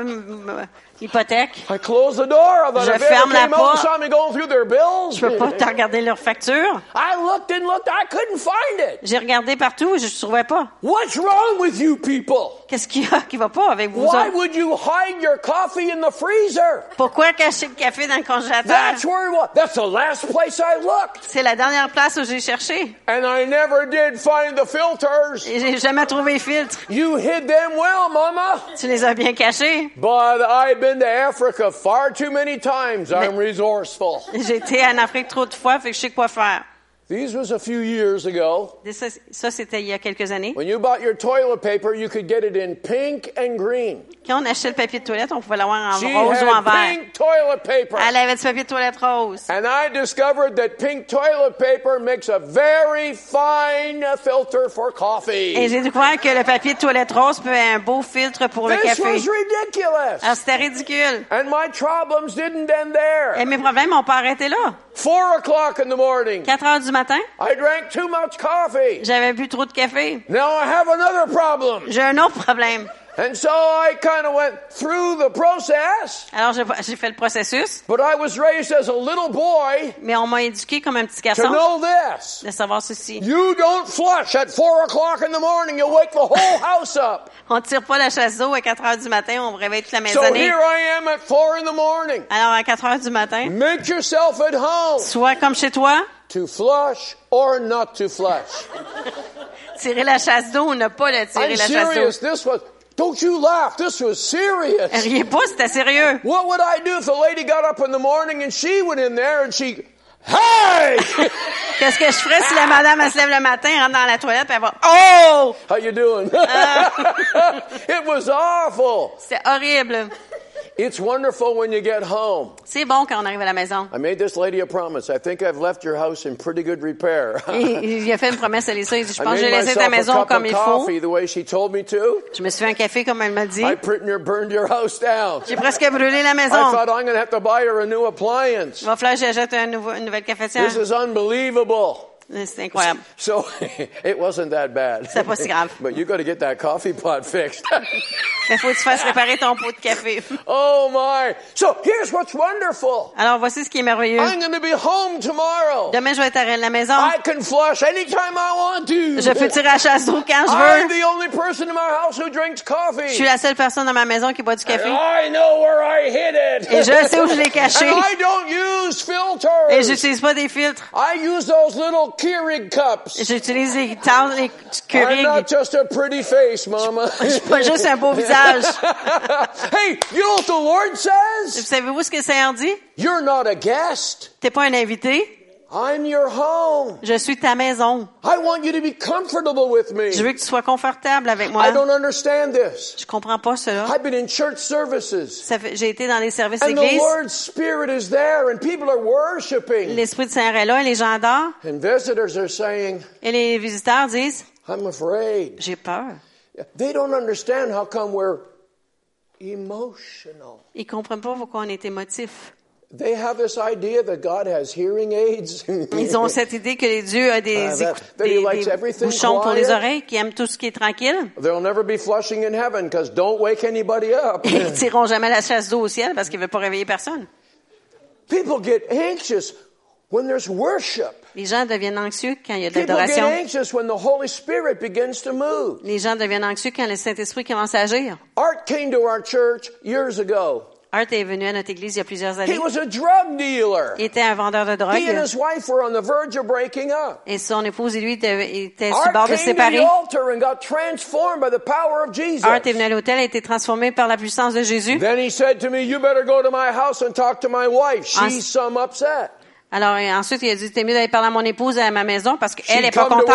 hypothèque. I closed the door. Thought Je ferme la porte. saw me going through their bills. Je peux pas te regarder leurs factures. I looked and looked. I couldn't find it. J'ai regardé partout, je ne trouvais pas. What's wrong with you people? Qu'est-ce qu'il y a qui va pas avec vous Why autres? would you hide your coffee in the freezer? Pourquoi cacher le café dans le congélateur? That's where it was. That's the last place I looked. C'est la dernière place où j'ai cherché. And I never did find the filters. J'ai jamais trouvé filtre. You hid them well, Mama. Tu les as bien cachés. But I've been to Africa far too many times. I'm resourceful. [LAUGHS] J'ai été en Afrique trop de fois, fait que je sais quoi faire. These was a few years ago. Et ça, ça, c'était il y a quelques années. When you bought your toilet paper, you could get it in pink and green. Quand on achetait le papier de toilette, on pouvait l'avoir en She rose ou en vert. pink toilet paper. Elle avait du papier de toilette rose. And I discovered that pink toilet paper makes a very fine filter for Et coffee. j'ai découvert que le papier de toilette rose peut être un beau filtre pour le This café. was ridiculous. Alors, c'était ridicule. And my problems didn't end there. Et mes problèmes n'ont pas arrêté là. Four o'clock in the morning, 4 heures du matin, I drank too much coffee. j'avais bu trop de café. Now I have another problem. J'ai un autre problème. And so I kind of went through the process, Alors, j'ai fait le processus, but I was raised as a little boy mais on m'a éduqué comme un petit to garçon know this. de savoir ceci. You don't flush at four o'clock in the morning. You wake the whole house up. On tire pas la chasse d'eau à 4 heures du matin, on réveille toute la So maisonnée. here I am at four in the morning. Alors, à 4 heures du matin, Make yourself at home soit comme chez toi, to flush or not to flush. [LAUGHS] tirer la chasse d'eau ou ne pas le tirer I'm la chasse d'eau. Don't you laugh. This was serious. Riez pas, c'était sérieux. What would I do if the lady got up in the morning and she went in there and she, hey, [LAUGHS] Qu'est-ce que je ferais si la madame elle se lève le matin, rentre dans la toilette et elle va Oh! how you doing? [LAUGHS] it was awful. C'est horrible. It's wonderful when you get home. C'est bon quand on arrive à la maison. I made this lady a promise. I think I've left your house in pretty good repair. [LAUGHS] Il a fait une promesse à Lisa. Il dit, [LAUGHS] je pense que j'ai laissé ta maison comme il faut. coffee the way she told me to. Je me suis fait un café comme elle m'a dit. I pretty near burned your house down. J'ai presque brûlé la maison. I thought I'm going to have to buy her a new appliance. Va falloir que j'achète un nouveau- une nouvelle cafetière. This is unbelievable. C'est incroyable. [LAUGHS] So it wasn't that bad. C'est pas si grave. But you got to get that coffee pot fixed. Il [LAUGHS] faut que tu fasses réparer ton pot de café. [LAUGHS] oh my. So here's what's wonderful. Alors, voici ce qui est merveilleux. I'm going to be home tomorrow. Demain, je vais être à la maison. I can flush anytime I want to. Je peux tirer la chasse d'eau quand je I'm veux. the only person in my house who drinks coffee. Je suis la seule personne dans ma maison qui boit du And café. I know where I hid it. Et je sais où je l'ai caché. And I don't use filters. Et j'utilise pas des filtres. I use those little Keurig cups. J'utilise les tasses, les I'm Keurig. not just a pretty face, Mama. [LAUGHS] Je suis pas juste un beau visage. [LAUGHS] hey, you know what the Lord Vous says? savez-vous ce que le Seigneur dit? You're not a guest. T'es pas un invité. I'm your home. Je suis ta maison. I want you to be comfortable with Je me. veux que tu sois confortable avec moi. I don't understand this. Je comprends pas cela. I've been in church services. J'ai été dans les services And the d'église. Lord's Spirit is there and people are worshiping. L'Esprit de Seigneur est là et les gens adorent. And visitors are saying, Et les visiteurs disent, I'm afraid. j'ai peur. They don't understand how come we're emotional. Ils comprennent pas pourquoi on est émotif. They have this idea that God has hearing aids. [LAUGHS] Ils ont cette idée que dieux ont des, Ah, that- écou- that he des- des bouchons pour les oreilles, qui aiment tout ce qui est tranquille. There'll never be flushing in heaven because don't wake anybody up. [LAUGHS] Ils tireront jamais la chasse d'eau au ciel parce qu'ils veulent pas réveiller personne. People get anxious when there's worship. Les gens deviennent anxieux quand il y a de People get l'adoration. anxious when the Holy Spirit begins to move. Les gens deviennent anxieux quand le Saint-Esprit commence à agir. Art came to our church years ago. Art est venu à notre église il y a plusieurs He années. was a drug dealer. Il était un vendeur de He and drogue. his wife were on the verge of breaking up. Et son épouse et lui étaient, sur le bord de se séparer. the altar and got transformed by the power of Jesus. Art est venu à l'hôtel, a été transformé par la puissance de Jésus. Then he said to me, you better go to my house and talk to my wife. She's some upset. Alors ensuite, il a dit, t'es mieux d'aller parler à mon épouse à ma maison parce qu'elle She est pas contente.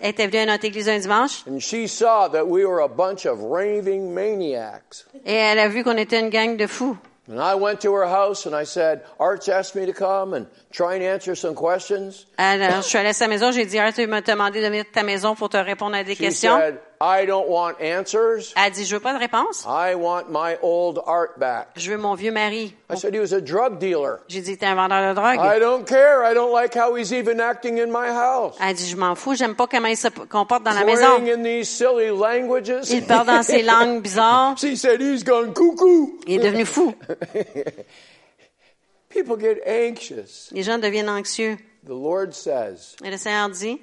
Elle était venue à notre église un dimanche And she saw that we were a bunch of raving maniacs. et elle a vu qu'on était une gang de fous. And I went to her house and I said, Arch asked me to come and try and answer some questions. Alors, je suis allée à sa maison, j'ai dit, Art, tu m'as demandé de venir à ta maison pour te répondre à des She questions? said, I don't want answers. Elle dit, je veux pas de réponse. I want my old Art back. Je veux mon vieux mari. I said, he was a drug dealer. J'ai dit, t'es un vendeur de I drogue. don't care. I don't like how he's even acting in my house. Elle dit, je m'en fous, j'aime pas comment il se comporte dans la maison. In these silly languages. Il parle dans ses [LAUGHS] langues bizarres. She said, he's gone cuckoo. Il est devenu fou. [LAUGHS] People get anxious. Les gens deviennent anxieux. The Lord says, Et le Seigneur dit,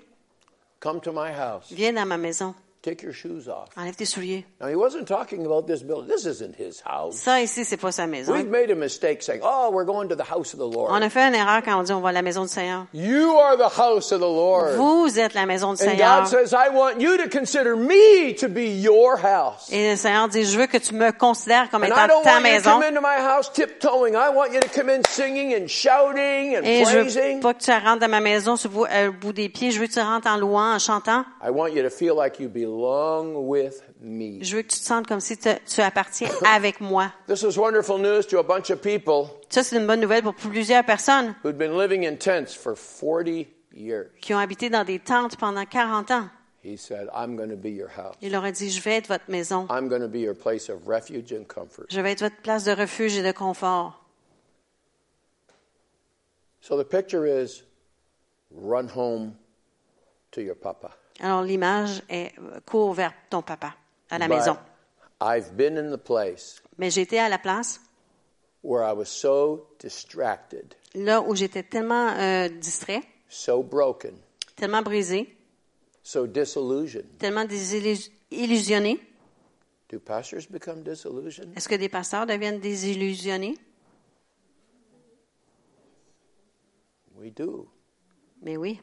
come to my house. viens dans ma maison. Take your shoes off. Enlève tes souliers. Now, he wasn't talking about this building. This isn't his house. Ça, ici, c'est pas sa maison. We've made a mistake saying, oh, we're going to the house of the On Lord. a fait une erreur quand on dit on va à la maison du Seigneur. You are the house of the Lord. Vous êtes la maison du And Seigneur. God says, I want you to consider me to be your house. Et le Seigneur dit, je veux que tu me considères comme And I étant don't ta want you to maison. come into my house tiptoeing. I want you to come in singing and shouting and Et je veux praising. pas que tu rentres dans ma maison sur euh, le bout des pieds. Je veux que tu rentres en louant, en chantant. I want you to feel like you belong with me. Je veux que tu te sentes comme si tu appartiens [COUGHS] avec moi. This is wonderful news to a bunch of people Ça, c'est une bonne nouvelle pour plusieurs personnes who'd been living in tents for 40 years. qui ont habité dans des tentes pendant 40 ans. He said, I'm going to be your house. Il leur a dit, je vais être votre maison. I'm going to be your place of refuge and comfort. Je vais être votre place de refuge et de confort. So the picture is run home to your papa. Alors, l'image est euh, cours vers ton papa, à la But maison. I've been in the place Mais j'étais à la place, where I was so distracted, là où j'étais tellement euh, distrait, so broken, tellement brisé, so disillusioned. tellement désillusionné. Do pastors become disillusioned? Est-ce que des pasteurs deviennent désillusionnés? We do. Mais oui.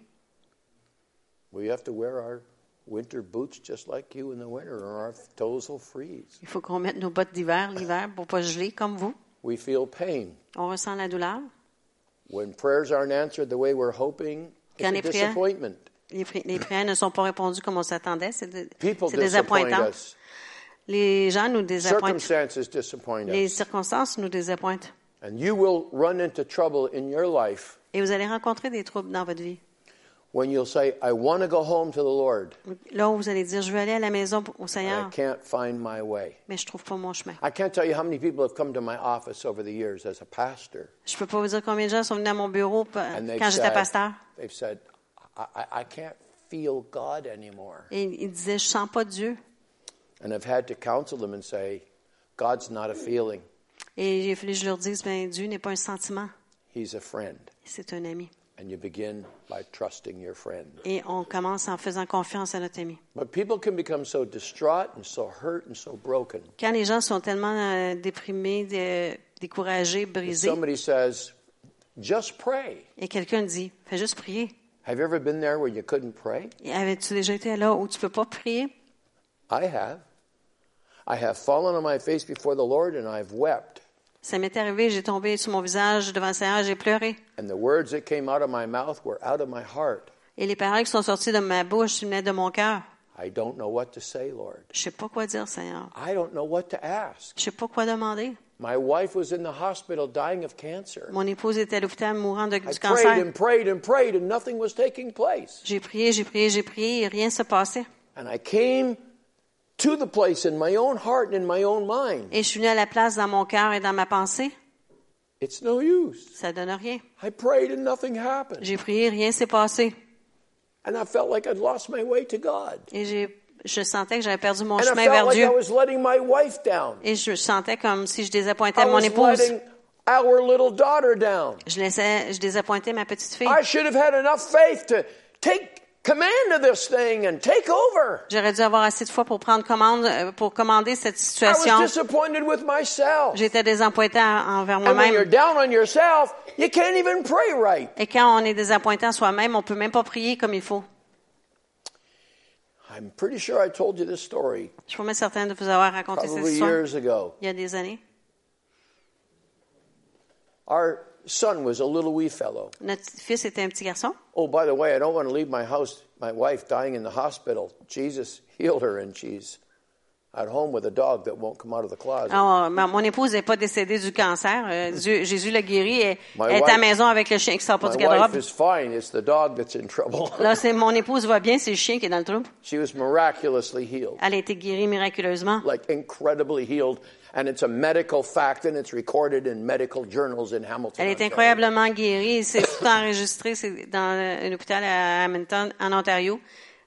We have to wear our winter boots just like you in the winter, or our toes will freeze. Il faut qu'on mette nos bottes d'hiver l'hiver pour pas geler comme vous. We feel pain. On ressent la douleur. When prayers aren't answered the way we're hoping, it's Quand a les prières- disappointment. Les, pri- les prières ne sont pas répondues comme on s'attendait. C'est de- People c'est disappoint désappointant. us. Les gens nous désappointent. Circumstances disappoint Les us. circonstances nous désappointent. And you will run into trouble in your life Et vous allez rencontrer des troubles dans votre vie. When you'll say, I want to go home to the Lord, Là où vous allez dire, je veux aller à la maison au I Seigneur, can't find my way. mais je trouve pas mon chemin. I can't tell you how many people have come to my office over the years as a pastor, Je peux pas vous dire combien de gens sont venus à mon bureau quand j'étais said, pasteur. they've said, I, I, I can't feel God anymore. Et ils disaient, je sens pas Dieu. And I've had to counsel them and say, God's not a feeling, Et j'ai fallu je leur dise, ben, Dieu n'est pas un sentiment, He's a friend. c'est un ami. And you begin by trusting your friend. Et on commence en faisant confiance à notre ami. But people can become so distraught and so hurt and so broken. Quand les gens sont tellement euh, déprimés, dé- découragés, brisés, Somebody says, just pray. et quelqu'un dit, fais juste prier. Have you ever been there where you couldn't pray? Et Avais-tu déjà été là où tu peux pas prier? I have. I have fallen on my face before the Lord and I've wept. Ça m'est arrivé, j'ai tombé sur mon visage devant le Seigneur, j'ai pleuré. And the words that came out of my mouth were out of my heart. Et les paroles qui sont sorties de ma bouche venaient de mon cœur. I don't know what to say, Lord. Je sais pas quoi dire, Seigneur. I don't know what to ask. Je sais pas quoi demander. My wife was in the hospital dying of cancer. Mon épouse était à l'hôpital mourant de- I du prayed cancer. and prayed and prayed and nothing was taking place. J'ai prié, j'ai prié, j'ai prié et rien ne se passait. And I came to the place in my own heart and in my own mind. Et je suis venue à la place dans mon cœur et dans ma pensée. It's no use. Ça donne rien. I prayed and nothing happened. J'ai prié, rien s'est passé. And I felt like I'd lost my way to God. Et j'ai, je sentais que j'avais perdu mon And I chemin felt vers like I Dieu. was letting my wife down. Et je sentais comme si je désappointais I mon was épouse. our little daughter down. Je laissais, je désappointais ma petite fille. I should have had enough faith to take command of this thing and take over. J'aurais dû avoir assez de foi pour prendre commande, euh, pour commander cette I was situation. disappointed with myself. J'étais désappointé en- envers And when you're moi-même. down on yourself, you can't even pray right. Et quand on est désappointé en soi-même, on peut même pas prier comme il faut. I'm pretty sure I told you this story Je suis certain de vous avoir raconté cette histoire years ago. il y a des années. Our son was a little wee fellow. Notre fils était un petit garçon. Oh, by the way, I don't want to leave my house, my wife dying in the hospital. Jesus healed her, and she's at home with a dog that won't come out of the closet. Ma- mon épouse n'est pas décédée du cancer. Euh, [LAUGHS] Dieu- Jésus l'a guéri. Elle, My est à la wife- maison avec le chien qui sort pas My du wife garde-robe. is fine. It's the dog that's in trouble. [LAUGHS] Là, c'est mon épouse va bien, c'est le chien qui est dans le trouble. she was miraculously healed, Elle a été guérie miraculeusement. like incredibly healed, and it's a medical fact, and it's recorded in medical journals in Hamilton. Elle est incroyablement guérie. C'est tout enregistré. C'est dans un hôpital à Hamilton, en Ontario.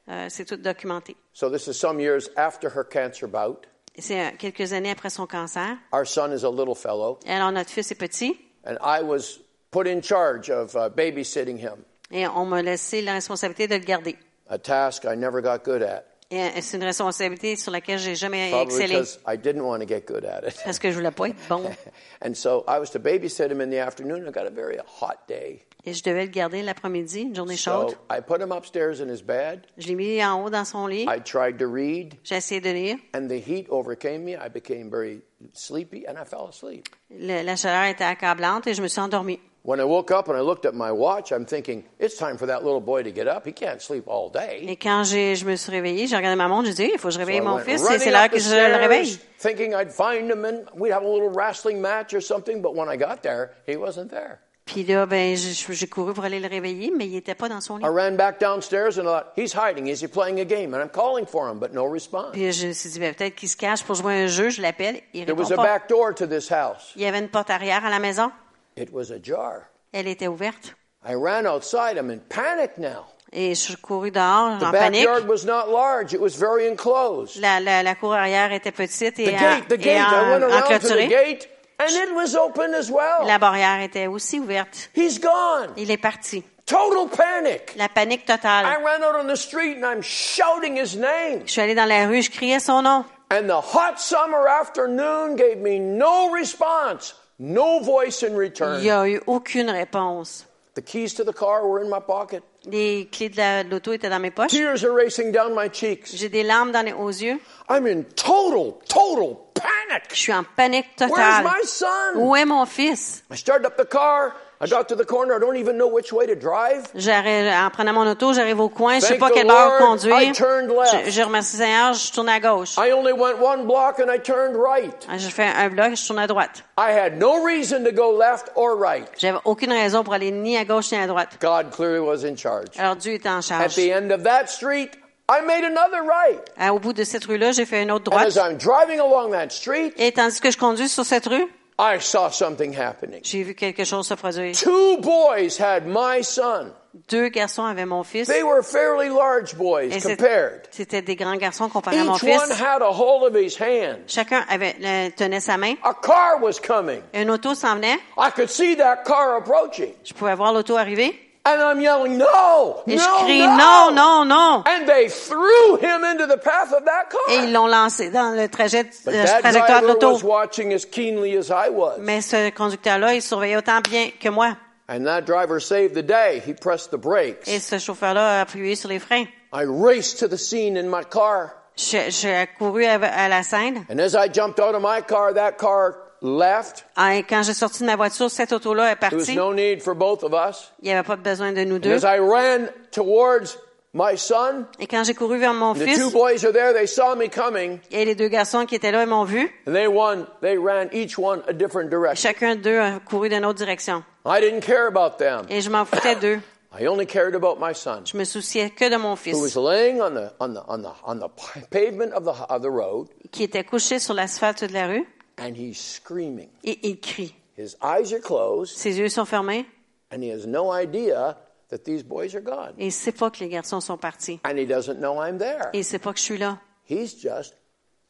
Euh, c'est tout documenté. So this is some years after her cancer bout. C'est euh, quelques années après son cancer. Our son is a little fellow, Alors, notre fils est petit. and I was put in charge of uh, babysitting him, Et on m'a laissé la responsabilité de le garder. a task I never got good at. Euh, c'est une responsabilité sur laquelle j'ai jamais excellé. because I didn't want to get good at it. Parce que je voulais pas être bon. [LAUGHS] and so I was to babysit him in the afternoon. I got a very hot day. Et je devais le garder l'après-midi, une journée So chaude. I put him upstairs in his bed. Je l'ai mis en haut dans son lit. I tried to read, J'ai essayé de lire. and the heat overcame me. I became very sleepy, and I fell asleep. Le- la chaleur était accablante et je me suis endormie. When I woke up and I looked at my watch, I'm thinking, it's time for that little boy to get up. He can't sleep all day. Et quand j'ai, je me suis réveillée, j'ai regardé ma montre, j'ai dit, il faut que je So réveille I mon fils, et c'est l'heure que je le réveille. thinking I'd find him and we'd have a little wrestling match or something. But when I got there, he wasn't there. Puis là, ben, j'ai couru pour aller le réveiller, mais il était pas dans son lit. I ran back downstairs and I thought, he's hiding. Is he playing a game? And I'm calling for him, but no response. Puis je me suis dit, ben, peut-être qu'il se cache pour jouer à un jeu, je l'appelle, il There répond was a pas. back door to this house. Il y avait une porte arrière à la maison, It was ajar. elle était ouverte. I ran outside. I'm in panic now. Et je suis couru dehors, The en panique. backyard was not large. It was very enclosed. La, la, la cour arrière était petite The et, en- gate, the et gate. I en- went around to the enclôturée. gate and it was open as well. La barrière était aussi ouverte. He's gone. Il est parti. Total panic. La panique I totale. ran out on the street and I'm shouting his name. Je suis allée dans la rue, je criais son nom. And the hot summer afternoon gave me no response, no voice in Il return. n'y a eu aucune réponse. The keys to the car were in my pocket. Les clés de la- l'auto étaient dans mes poches. Tears are racing down my cheeks. J'ai des larmes dans les, aux yeux. I'm in total, total panic. Je suis en panique Where's my son? Où est mon fils? I started up the car. I got to the corner. I don't even know which way to drive. J'arrive, en prenant mon auto, j'arrive au coin, je sais pas quelle heure conduire. Je, je remercie le Seigneur, je tourne à gauche. I only went one block and I turned right. Ah, Je fais un bloc, je tourne à droite. I had no reason to go left or right. J'avais aucune raison pour aller ni à gauche ni à droite. God clearly was in charge. Alors Dieu était en At charge. the end of that street, I made another right. Au bout de cette rue-là, j'ai fait une autre And droite. as I'm driving along that street, Et tandis que je conduis sur cette rue, I saw something happening. j'ai vu quelque chose se produire. Two boys had my son. Deux garçons avaient mon fils. They were fairly large boys compared. c'était des grands garçons comparés à mon Each one fils. had a hold of his hand. Chacun avait, le- tenait sa main. A car was coming. Un auto s'en venait. I could see that car approaching. Je pouvais voir l'auto arriver. And I'm yelling, no, Et no, je crie no. non, non, non. And they threw him into the path of that car. Et ils l'ont lancé dans le trajet, But le that trajectoire de driver l'auto. was watching as keenly as I was. Mais ce conducteur-là, il surveillait autant bien que moi. And that driver saved the day. He pressed the brakes. Et ce chauffeur-là a appuyé sur les freins. I raced to the scene in my car. Je- J'ai couru à, à la scène. And as I jumped out of my car, that car left. Ah, Et quand j'ai sorti de ma voiture, cette auto-là est There was partie. no need for both of us. Il n'y avait pas besoin de nous And deux. as I ran towards my son, Et quand j'ai couru vers mon the fils, two boys are there. They saw me coming, et les deux garçons qui étaient là, ils m'ont vu. and they ran each one a different direction. Chacun d'eux a couru d'une autre direction. I didn't care about them. Et je m'en foutais d'eux. [COUGHS] I only cared about my son, Je me souciais que de mon who was fils, laying on the on the on the on the pavement of the of the road, qui était couché sur l'asphalte de la rue, and he's screaming. et il crie. His eyes are closed, Ses yeux sont fermés, and he has no idea that these boys are gone, et il sait pas que les garçons sont partis. and he doesn't know I'm there. Et il sait pas que je suis là. He's just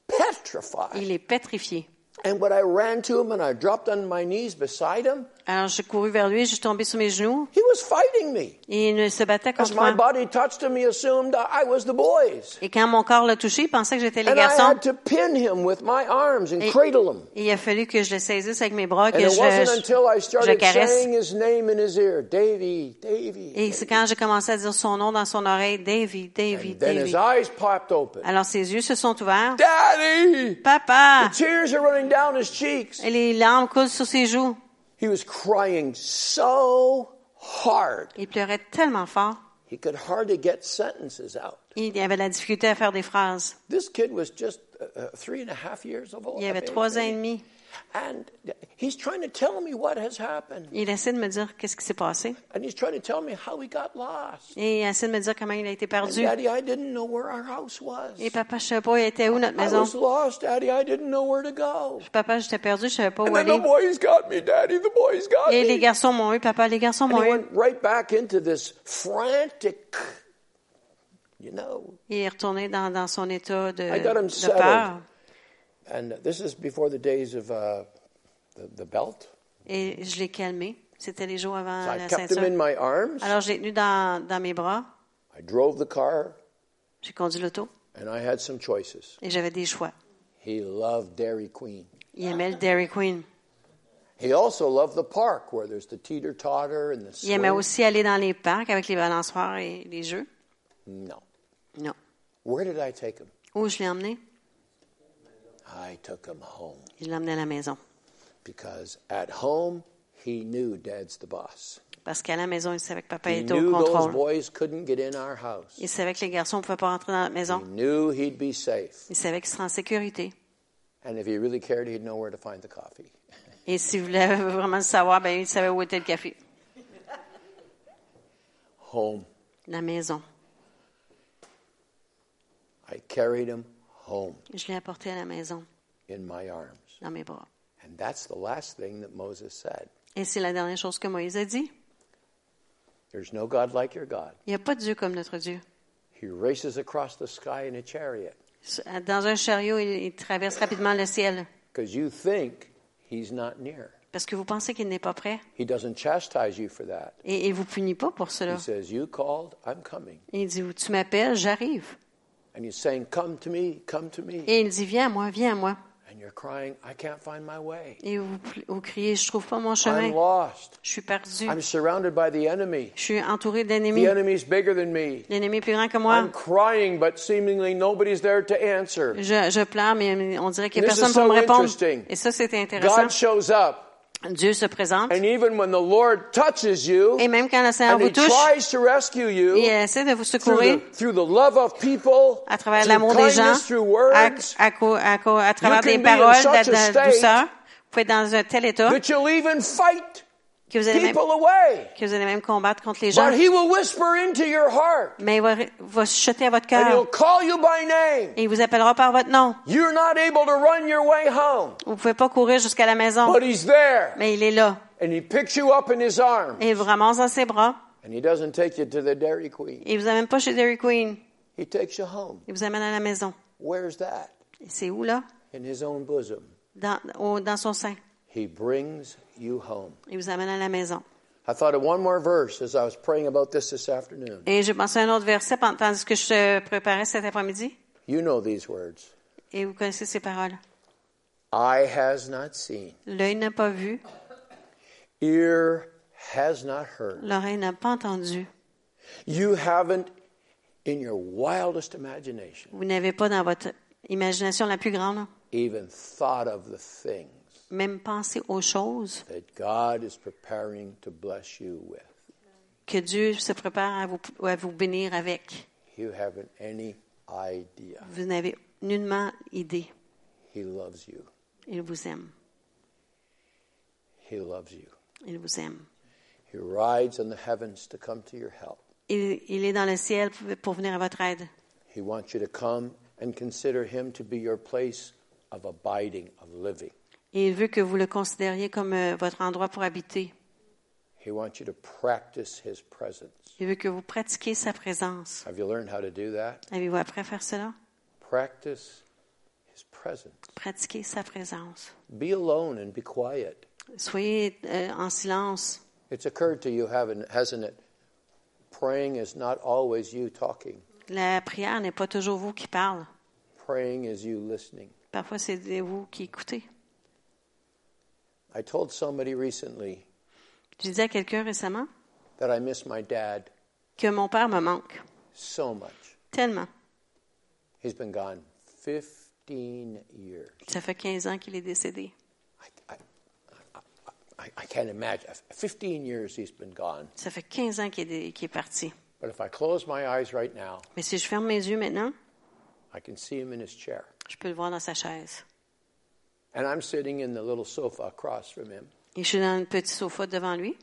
petrified. Il est pétrifié. And when I ran to him and I dropped on my knees beside him, Alors, j'ai couru vers lui, je suis tombée sur mes genoux. he was fighting me. Et il se battait contre my moi. body touched him, he assumed I was the boys. Et quand mon corps l'a touché, il pensait que j'étais les And I garçons. had to pin him with my arms and Et- cradle him. Et il a fallu que je le saisisse avec mes bras, And que it wasn't je, until I je started caresse. saying his name in his ear, Davy, Davy. Et c'est quand j'ai commencé à dire son nom dans son oreille, Davy, Davy, And then his Davy. eyes popped open. Alors ses yeux se sont ouverts. Daddy! Papa! The tears are running down his cheeks. Et les larmes coulent sur ses joues. He was crying so hard, Il pleurait tellement fort. he could hardly get sentences out. Il avait la difficulté à faire des phrases. This kid was just uh, uh, three and a half years old. Il avait trois ans et demi. And he's trying to tell me what has happened. Il essaie de me dire qu'est-ce qui s'est passé. And he's trying to tell me how he got lost. Et il essaie de me dire comment il a été perdu. Daddy, I didn't know where our house was. Et papa, je savais pas, il était où notre I maison. was lost, Daddy. I didn't know where to go. Papa, j'étais perdu, je savais pas où aller. the boys got me, Daddy. The boys got Et les garçons m'ont eu, papa, les garçons m'ont eu. went right back into this frantic, you know. Il est retourné dans, dans son état de, I got him de peur. And this is before the days of uh, the, the belt. Et je l'ai calmé. C'était les jours avant So I la kept him in ceinture. my arms. Alors, je l'ai tenu dans, dans mes bras. I drove the car, J'ai conduit l'auto. and I had some choices. Et j'avais des choix. He loved Dairy Queen. Il aimait le Dairy Queen. He also loved the park where there's the teeter totter and the Il aimait swing. aussi aller dans les parcs avec les balançoires et les jeux. No. Non. Where did I take him? Où je l'ai emmené? I took him home Je à la maison. because at home he knew Dad's the boss. Parce qu'à la maison, il savait que papa était au contrôle. boys couldn't get in our house. Il savait que les garçons ne pouvaient pas rentrer dans notre He maison. knew he'd be safe. Il savait qu'il serait en sécurité. And if he really cared, he'd know where to find the coffee. [LAUGHS] Et s'il voulait vraiment le savoir, ben, il savait où était le café. Home. La maison. I carried him home Je l'ai apporté à la maison, in my arms. dans mes bras. And that's the last thing that Moses said. Et c'est la dernière chose que Moïse a dit. There's no God like your God. Il n'y a pas de Dieu comme notre Dieu. He races across the sky in a chariot Dans un chariot, il, il traverse rapidement le ciel. because you think he's not near. Parce que vous pensez qu'il n'est pas prêt. He doesn't chastise you for that. Et il vous punit pas pour cela. He says, You called, I'm coming. Il dit, tu m'appelles, j'arrive. And he's saying, Come to me, come to me. Et il dit, viens à moi, viens à moi. And you're crying, I can't find my way. Et vous, vous criez, je trouve pas mon I'm chemin. lost. Je suis perdu. I'm surrounded by the enemy. Je suis entouré The d'ennemis. enemy's bigger than me. L'ennemi est plus grand que moi. I'm crying, but seemingly nobody's there to answer. Je, je pleure, mais on dirait qu'il n'y a personne pour so me répondre. Et ça, c'est intéressant. God shows up. Dieu se présente. And even when the Lord touches you, Et même quand le Seigneur vous He touche, tries to rescue you il essaie de vous through secourir the, through the love of people, à travers l'amour des gens, à, travers des paroles, de, such a de state douceur. Vous pouvez être dans un tel état that you'll even fight que vous allez même, people away. que vous allez même combattre contre les gens. But He will whisper into your heart, Mais il va, va chuter à votre and He'll cœur call you by name. et il vous appellera par votre nom. You're not able to run your way home, Vous pouvez pas courir jusqu'à la maison, but He's there, mais il est là. and He picks you up in His arms, Et il vous ramasse dans ses bras. and He doesn't take you to the Dairy Queen. Et il vous amène pas chez Dairy Queen. He takes you home. Il vous amène à la maison. Where's that? Et c'est où, là? In His own bosom. Dans, au- dans son sein. He brings you home. Il vous amène à la maison. I thought of one more verse as I was praying about this this afternoon. Et j'ai pensé à un autre verset pendant que je préparais cet après-midi. You know these words. Et vous connaissez ces paroles. Eye has not seen, L'œil n'a pas vu, ear has not heard. l'oreille n'a pas entendu. You haven't, in your wildest imagination, Vous n'avez pas dans votre imagination la plus grande, even thought of the things même pensé aux choses that God is preparing to bless you with. que Dieu se prépare à vous, à vous bénir avec. You haven't any idea. Vous n'avez nullement idée. He loves you. Il vous aime. He loves you. Il vous aime. He rides in the heavens to come to your help. Il, il est dans le ciel pour, pour venir à votre aide. He wants you to come and consider Him to be your place of abiding, of living. Et il veut que vous le considériez comme euh, votre endroit pour habiter. He wants you to practice His presence. Il veut que vous pratiquiez sa présence. Have you learned how to do that? Avez-vous appris à faire cela? Practice His presence. Pratiquez sa présence. Be alone and be quiet. Soyez euh, en silence It's occurred to you, haven't, hasn't it? Praying is not always you talking. La prière n'est pas toujours vous qui parlez. Praying is you listening. Parfois, c'est vous qui écoutez. I told somebody recently Je disais à quelqu'un récemment that I miss my dad que mon père me manque so much. tellement. He's been gone 15 years. Ça fait 15 ans qu'il est décédé. I, I, I, I can't imagine. 15 years he's been gone. Ça fait 15 ans qu'il est, qu'il est parti. But if I close my eyes right now, Mais si je ferme mes yeux maintenant, I can see him in his chair. je peux le voir dans sa chaise. And I'm sitting in the little sofa across from him. Et je suis dans un petit sofa devant lui.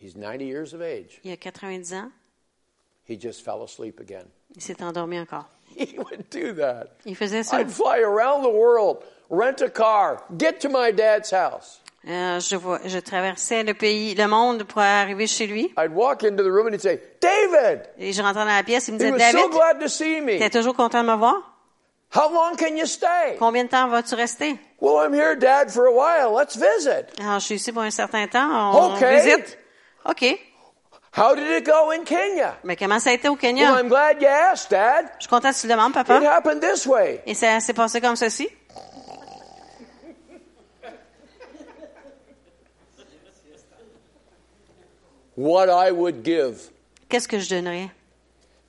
He's 90 years of age. Il a 90 ans. He just fell asleep again. Il s'est endormi encore. [LAUGHS] He would do that. Il faisait ça. I'd fly around the world, rent a car, get to my dad's house. Euh, je, vois, je traversais le pays, le monde pour arriver chez lui. I'd walk into the room and he'd say, David! Et je rentrais dans la pièce, il me disait, David, so glad to see me. t'es toujours content de me voir? How long can you stay? Combien de temps vas-tu rester? Well, I'm here, Dad, for a while. Let's visit. Alors, je suis ici pour un certain temps. On, OK. on visite. OK. How did it go in Kenya? Mais comment ça a été au Well, Kenya? I'm glad you asked, Dad. Je suis content que tu le demandes, It papa. happened this way. Et ça s'est passé comme ceci. What I would give Qu'est-ce que je donnerais?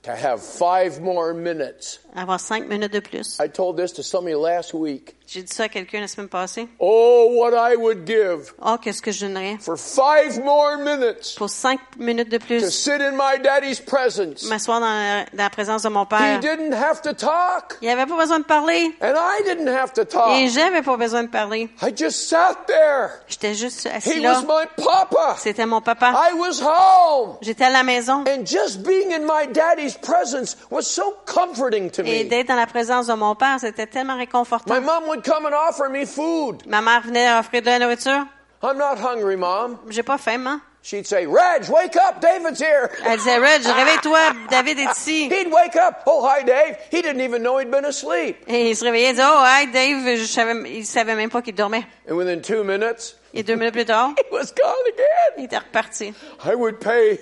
To have five more minutes. Avoir cinq minutes de plus. I told this to somebody last week. J'ai dit ça à quelqu'un la semaine passée. Oh, what I would give Oh, qu'est-ce que je donnerais? for five more minutes Pour cinq minutes de to plus, sit in my daddy's presence. m'asseoir dans la, dans la présence de mon He père. didn't have to talk, Il avait pas besoin de parler. and I didn't have to talk. Et j'avais pas besoin de parler. I just sat there. J'étais juste assis He là. was my papa. C'était mon papa. I was home. J'étais à la maison. And just being in my daddy's presence was so comforting to Et me. d'être dans la présence de mon père, c'était tellement réconfortant. My mom would come and offer me food. Ma mère venait offrir de la nourriture. I'm not hungry, mom. J'ai pas faim, maman. She'd say, Reg, wake up, David's here. Elle disait, Red, réveille-toi, David est ici. [LAUGHS] He'd wake up. Oh, hi, Dave. He didn't even know he'd been asleep. Et il se réveillait disait, oh, hi, Dave, je savais, il savait même pas qu'il dormait. And within two minutes, Et deux minutes plus tard, [LAUGHS] he was gone again. il était reparti. I would pay,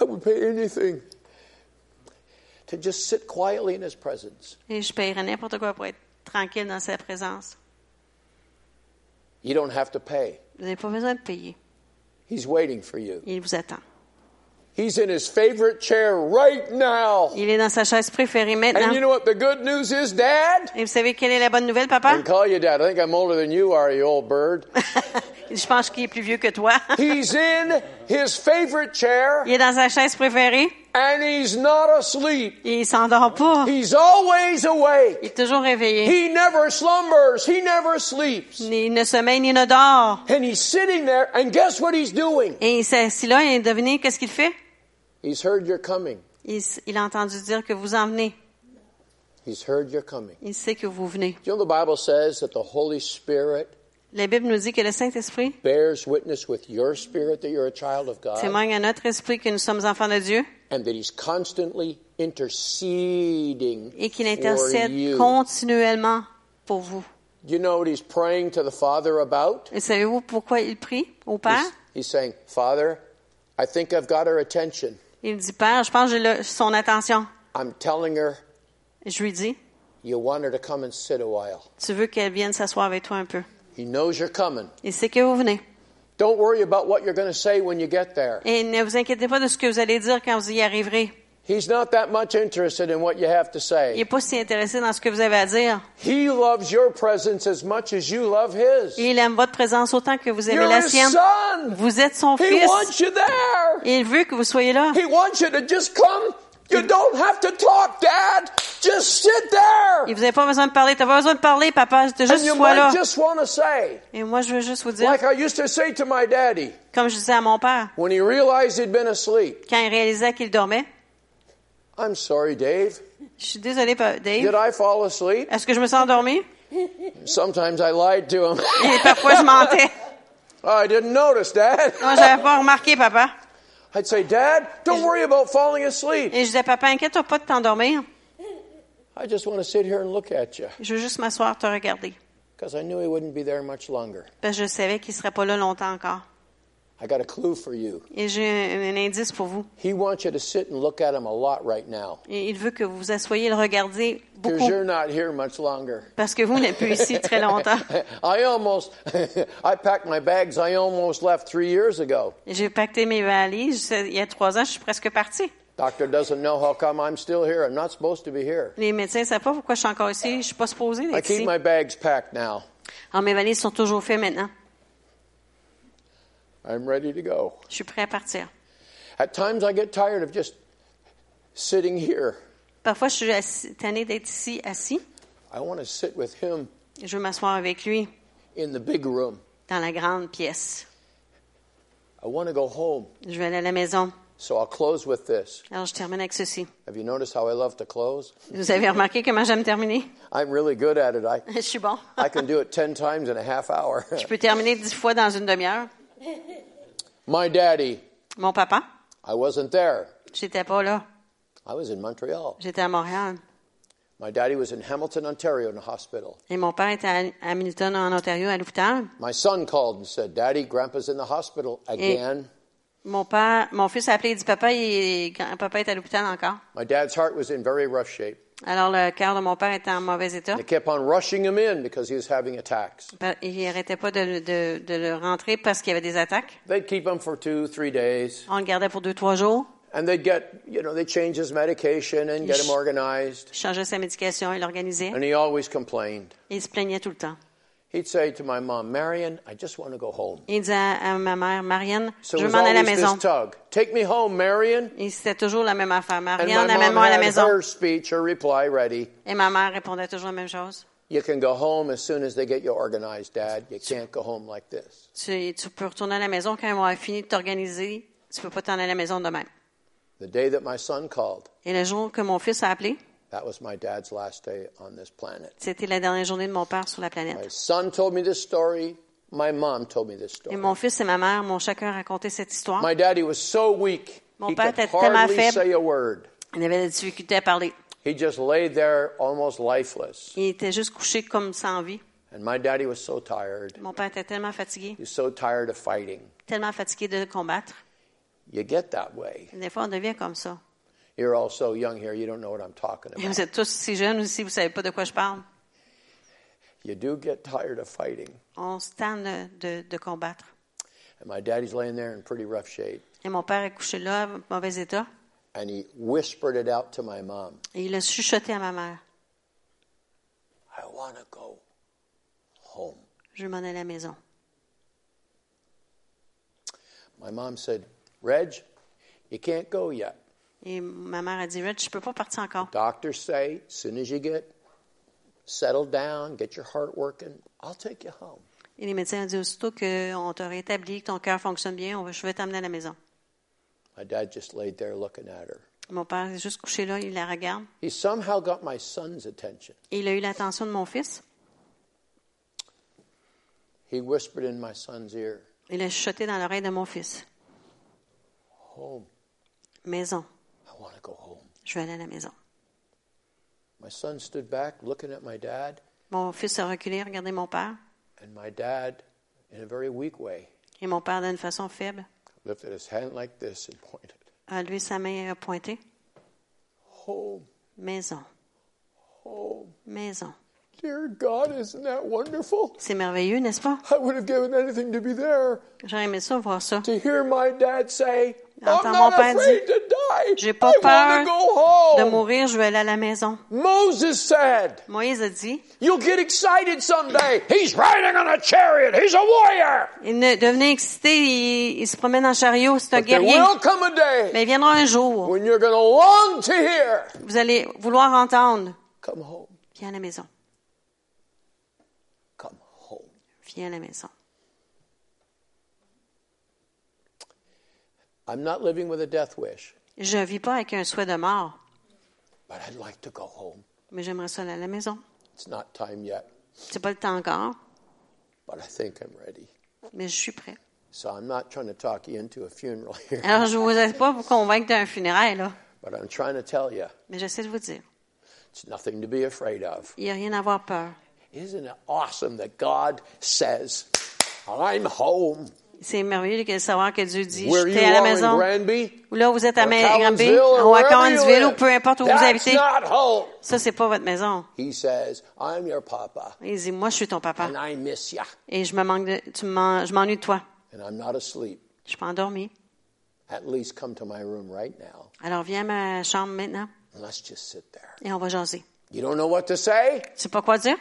I would pay anything to just sit quietly in his presence. Et je paierais n'importe quoi pour être tranquille dans sa présence. You don't have to pay. Vous n'avez pas besoin de payer. He's waiting for you. Il vous attend. He's in his favorite chair right now. Il est dans sa chaise préférée And you maintenant. know what the good news is, Dad? Et vous savez quelle est la bonne nouvelle, I papa? can call you Dad. I think I'm older than you are, you old bird. [LAUGHS] je pense qu'il est plus vieux que toi. [LAUGHS] He's in his favorite chair il est dans sa chaise préférée. and he's not asleep. Et il s'endort pas. He's always awake. Il est toujours réveillé. He never slumbers. He never sleeps. Il ne sommeille ni ne dort. And he's sitting there, and guess what he's doing? Et il s'est assis là et devinez qu'est-ce qu'il fait? He's heard you're coming. Il, a entendu dire que vous en venez. He's heard you're coming. Il sait que vous venez. You know, the Bible says that the Holy Spirit La Bible nous dit que le Saint-Esprit bears witness with your spirit that you're a child of God témoigne à notre esprit que nous sommes enfants de Dieu and that he's constantly interceding et qu'il for intercède you. continuellement pour vous. You know what he's praying to the Father about? Et savez-vous pourquoi il prie au Père? He's, he's saying, Father, I think I've got her attention. Il dit, Père, je pense que j'ai son attention. I'm telling her Je lui dis, you want her to come and sit a while. tu veux qu'elle vienne s'asseoir avec toi un peu. He knows you're coming. Il sait que vous venez. Don't worry about what you're going to say when you get there. Et ne vous inquiétez pas de ce que vous allez dire quand vous y arriverez. He's not that much interested in what you have to Il say. n'est pas si intéressé dans ce que vous avez à dire. He loves your presence as much as you love his. Il aime votre présence autant que vous aimez You're la his sienne. son. Vous êtes son He fils. wants you there. Il veut que vous soyez là. He wants you to just come. You don't have to talk, Dad. Just sit there. Et vous n'avez pas besoin de parler. Tu pas besoin de parler, papa. And juste you sois là. might just want to say, Et moi, je veux juste vous dire, like I used to say to my daddy comme je disais à mon père, when he realized he'd been asleep, quand il réalisait qu'il dormait, I'm sorry, Dave. je suis désolée, pa- Did Dave. I fall asleep? Est-ce que je me suis endormie? Sometimes I lied to him. Et parfois, je mentais. [LAUGHS] I didn't notice, Dad. J'avais pas remarqué, papa. I'd say, Dad, don't worry about falling asleep. Et je disais, papa, inquiète-toi pas de t'endormir. I just want to sit here and look at you Je veux juste m'asseoir, te regarder. because I knew he wouldn't be there much longer. Parce que je savais qu'il serait pas là longtemps encore. I got a clue for you. Et j'ai un, un indice pour vous. He wants you to sit and look at him a lot right now. Et il veut que vous vous et le regardiez Because beaucoup. you're not here much longer. Parce que vous n'êtes plus ici très [LAUGHS] longtemps. I almost, [LAUGHS] I packed my bags. I almost left three years ago. J'ai pacté mes valises. Il y a trois ans, je suis presque partie. Doctor doesn't know how come I'm still here. I'm not supposed to be here. Les médecins ne savent pas pourquoi je suis encore ici. Je suis pas supposée I d'être keep ici. my bags packed now. Alors, mes valises sont toujours faites maintenant. I'm ready to go. Je suis prêt à partir. At times I get tired of just sitting here. Parfois, je suis assis- tannée d'être ici, assis. I want to sit with him Je veux m'asseoir avec lui in the big room. dans la grande pièce. I want to go home. Je vais aller à la maison. So I'll close with this. Alors, je termine avec ceci. Have you noticed how I love to close? Vous avez remarqué comment j'aime terminer? I'm really good at it. I, [LAUGHS] Je suis bon. I can do it 10 times in a half hour. Je peux terminer dix fois dans une demi-heure. [LAUGHS] My daddy, Mon papa, I wasn't there. j'étais pas là. I was in Montreal. J'étais à Montréal. My daddy was in Hamilton, Ontario, in a hospital. Et mon père était à Hamilton, en Ontario, à l'hôpital. My son called and said, Daddy, Grandpa's in the hospital again. Et Mon père, mon fils a appelé et dit, papa, il, grand-papa est à l'hôpital encore. My dad's heart was in very rough shape. Alors, le cœur de mon père était en mauvais état. They kept on rushing him in because he was having attacks. Il n'arrêtait pas de, le- de, de le rentrer parce qu'il y avait des attaques. They'd keep him for two, three days. On le gardait pour deux, trois jours. And they'd get, you know, they'd change his medication and get him organized. Il changeait sa médication, il l'organisait. And he always complained. Et il se plaignait tout le temps. He'd say to my mom, Marion, I just want to go home. Il disait à, ma mère, Marianne, So je veux m'en aller à la maison. tug. Take me home, Marion. Et c'était toujours la même affaire. Marianne, amène-moi à la maison. her speech, her reply ready. Et ma mère répondait toujours la même chose. You can go home as soon as they get you organized, Dad. You can't go home like this. Tu, tu peux retourner à la maison quand ils vont fini de t'organiser. Tu peux pas t'en aller à la maison demain. The day that my son called, Et le jour que mon fils a appelé, that was my dad's last day on this planet. c'était la dernière journée de mon père sur la My planète. son told me this story. My mom told me this Et story. mon fils et ma mère m'ont chacun raconté cette histoire. My daddy was so weak, Mon père était tellement hardly faible. say a word. Il avait des difficultés à parler. He just lay there almost lifeless. Il était juste couché comme sans vie. And my daddy was so tired. Mon père était tellement fatigué, He was so tired of fighting. tellement fatigué de combattre. You get that way. Des fois, on devient comme ça. You're all so young here, you don't know what I'm talking Et about. vous êtes tous si jeunes aussi, vous savez pas de quoi je parle. You do get tired of fighting. On se tanne de, de, de combattre. And my daddy's laying there in pretty rough shape. Et mon père est couché là, en mauvais état. And he whispered it out to my mom Et il a chuchoté à ma mère. I want to go home. Je m'en aller à la maison. My mom said, Reg, you can't go yet. Et ma mère a dit, Rich, je peux pas partir encore. Doctors say, as soon as you get settled down, get your heart working, I'll take you home. Et les médecins ont dit, aussitôt qu'on t'a rétabli, que ton cœur fonctionne bien, on va- je vais t'amener à la maison. My dad just laid there looking at her. Mon père est juste couché là, il la regarde. He somehow got my son's attention. Et il a eu l'attention de mon fils. He whispered in my son's ear, Il a chuchoté dans l'oreille de mon fils. Home. Maison. I want to go home. Je vais aller à la maison. My son stood back looking at my dad, Mon fils a reculé, regardé mon père. and my dad, in a very weak way, Et mon père, d'une façon faible, lifted his hand like this and [LAUGHS] pointed. a levé sa main et a pointé. Home, Maison. home. Maison. Dear God, isn't that wonderful? C'est merveilleux, n'est-ce pas? I would have given anything to be there. J'aurais aimé ça, voir ça. To hear my dad say, Entends mon père dire. J'ai pas peur de mourir, je vais aller à la maison. Moses said, Moïse a dit, You'll get excited someday. He's riding on a chariot. He's a warrior. il ne devenait excité, il, il se promène en chariot, c'est un guerrier. Mais il viendra un jour, when you're going to long to hear, vous allez vouloir entendre, Come home. viens à la maison, Come home. viens à la maison. I'm not living with a death wish, Je vis pas avec un souhait de mort, but I'd like to go home. mais j'aimerais ça aller à la maison. It's not time yet, C'est pas le temps encore, but I think I'm ready. mais je suis prêt. So I'm not trying to talk you into a funeral [LAUGHS] here, Alors, je vous aide pas vous convaincre d'un funérail, là, but I'm trying to tell you mais j'essaie de vous dire, it's nothing to be afraid of. il n'y a rien à avoir peur. Isn't it awesome that God says, I'm home? C'est merveilleux de savoir que Dieu dit, Where j'étais à la maison. Granby, Ou là, vous êtes à Granby, ou à Collinsville, ou peu importe où vous habitez. Ça, c'est pas votre maison. He says, I'm your papa, Il dit, moi, je suis ton papa. and I miss ya, Et je me manque de, tu m'en- je m'ennuie de toi. and I'm not asleep. Je suis pas endormi. At least come to my room right now, Alors, viens à ma chambre maintenant and let's just sit there. et on va jaser. You don't know what to say? Tu sais pas quoi dire?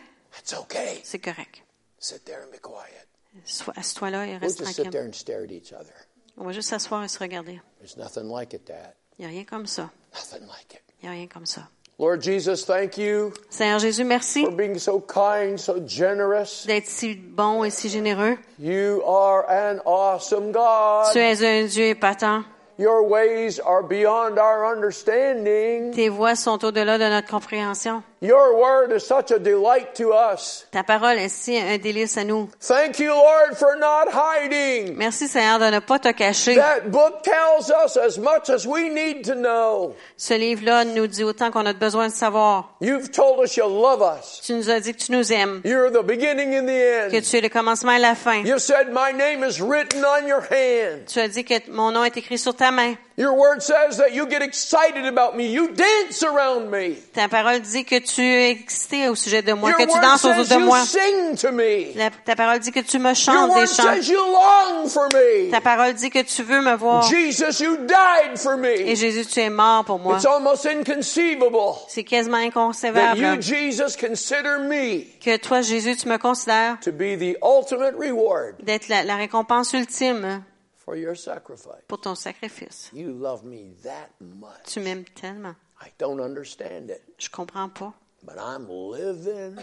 Okay. C'est correct. Sit there and be quiet. Sois, assis-toi là et We'll reste just sit tranquille. there and stare at each other. On va juste s'asseoir et se regarder. There's nothing like it, Dad. Il n'y a rien comme ça. Nothing like it. Il n'y a rien comme ça. Lord Jesus, thank you Seigneur Jésus, merci for being so kind, so generous. d'être si bon et si généreux. You are an awesome God. Tu es un Dieu épatant. Your ways are beyond our understanding. Tes voix sont au-delà de notre compréhension. Your word is such a delight to us. Ta parole est si un délice à nous. Thank you, Lord, for not hiding. Merci Seigneur de ne pas te cacher. That book tells us as much as we need to know. Ce livre-là nous dit autant qu'on a besoin de savoir. You've told us you love us. Tu nous as dit que tu nous aimes, You're the beginning and the que end. tu es le commencement et la fin. You said, My name is written on your hand. Tu as dit que mon nom est écrit sur ta main. Your word says that you get excited about me. You dance around me. Ta parole dit que tu es excité au sujet de moi, Your que tu danses autour de moi. you sing to me. La- ta parole dit que tu me chantes des chants. says you long for me. Ta parole dit que tu veux me voir. Jesus, you died for Et. Jésus, tu es mort pour moi. It's almost inconceivable C'est quasiment that inconcevable you, Jesus, consider me que toi, Jésus, tu me considères to be the ultimate reward d'être la, la récompense ultime for your sacrifice. pour ton sacrifice. You love me that much. Tu m'aimes tellement. I don't understand it, Je comprends pas. but I'm living,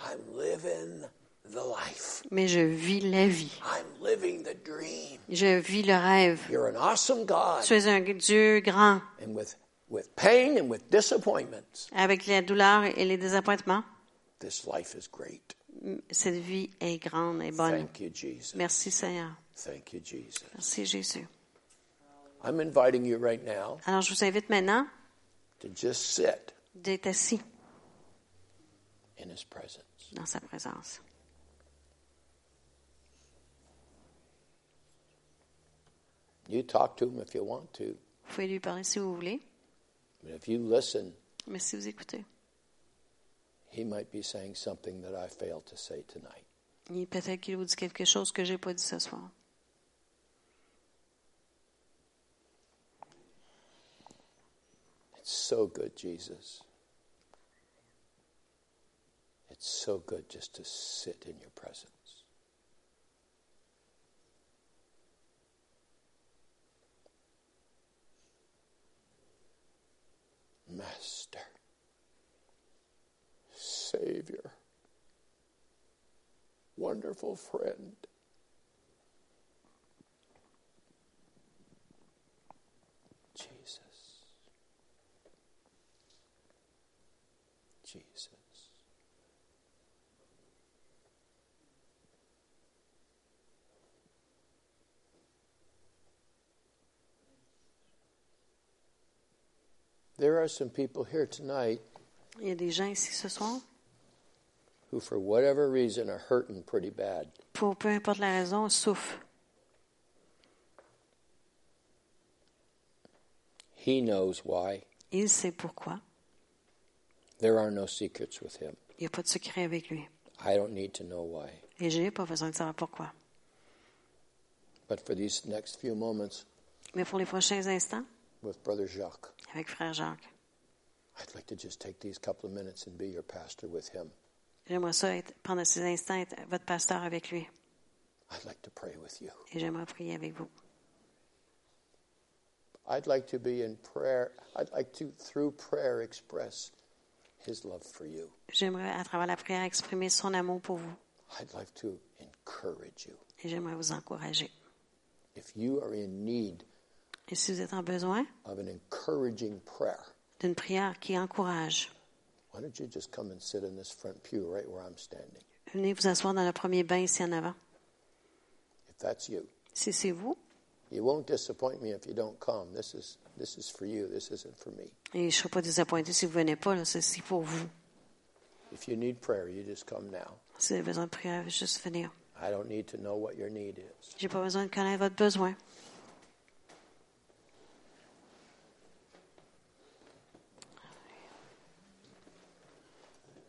I'm living the life. Mais je vis la vie. I'm living the dream. Je vis le rêve. You're an awesome God. Tu es un Dieu grand, And with, with pain and with disappointments, avec la douleur et les désappointements. this life is great. Cette vie est grande et bonne. Thank you, Jesus. Merci Seigneur. Thank you, Jesus. Merci Jésus. I'm inviting you right now Alors je vous invite maintenant to just sit d'être assis in His presence. dans sa présence. You talk to Him if you want to, Vous pouvez lui parler si vous voulez, but if you listen, mais si vous écoutez, He might be saying something that I failed to say tonight. il- peut-être qu'il vous dit quelque chose que j'ai pas dit ce soir. It's so good, Jesus. It's so good just to sit in your presence. Master, Savior, wonderful friend. There are some people here tonight Il y a des gens ici ce soir, who, for whatever reason, are hurting pretty bad. pour peu importe la raison, souffrent. He knows why. Il sait pourquoi. There are no secrets with him. Il n'y a pas de secret avec lui. I don't need to know why. Et j'ai pas besoin de savoir pourquoi. But for these next few moments Mais pour les prochains instants, with Brother Jacques, avec Frère Jacques, I'd like to just take these couple of minutes and be your pastor with him. j'aimerais ça être, pendant ces instants être votre pasteur avec lui. I'd like to pray with you. Et j'aimerais prier avec vous. I'd like to be in prayer. I'd like to, through prayer, express his love for you. J'aimerais, à travers la prière, exprimer son amour pour vous. I'd like to encourage you. Et j'aimerais vous encourager. If you are in need Et si vous êtes en besoin of an encouraging prayer, d'une prière qui encourage, why don't you just come and sit in this front pew right where I'm standing? venez vous asseoir dans le premier bain ici en avant. If that's you, Si c'est vous, you won't disappoint me if you don't come. This is this is for you. This isn't for me. et je ne serai pas désappointé si vous ne venez pas, là, c'est pour vous. If you need prayer, you just come now. Si vous avez besoin de prière, juste venir. I don't need to know what your need is. J'ai pas besoin de connaître votre besoin.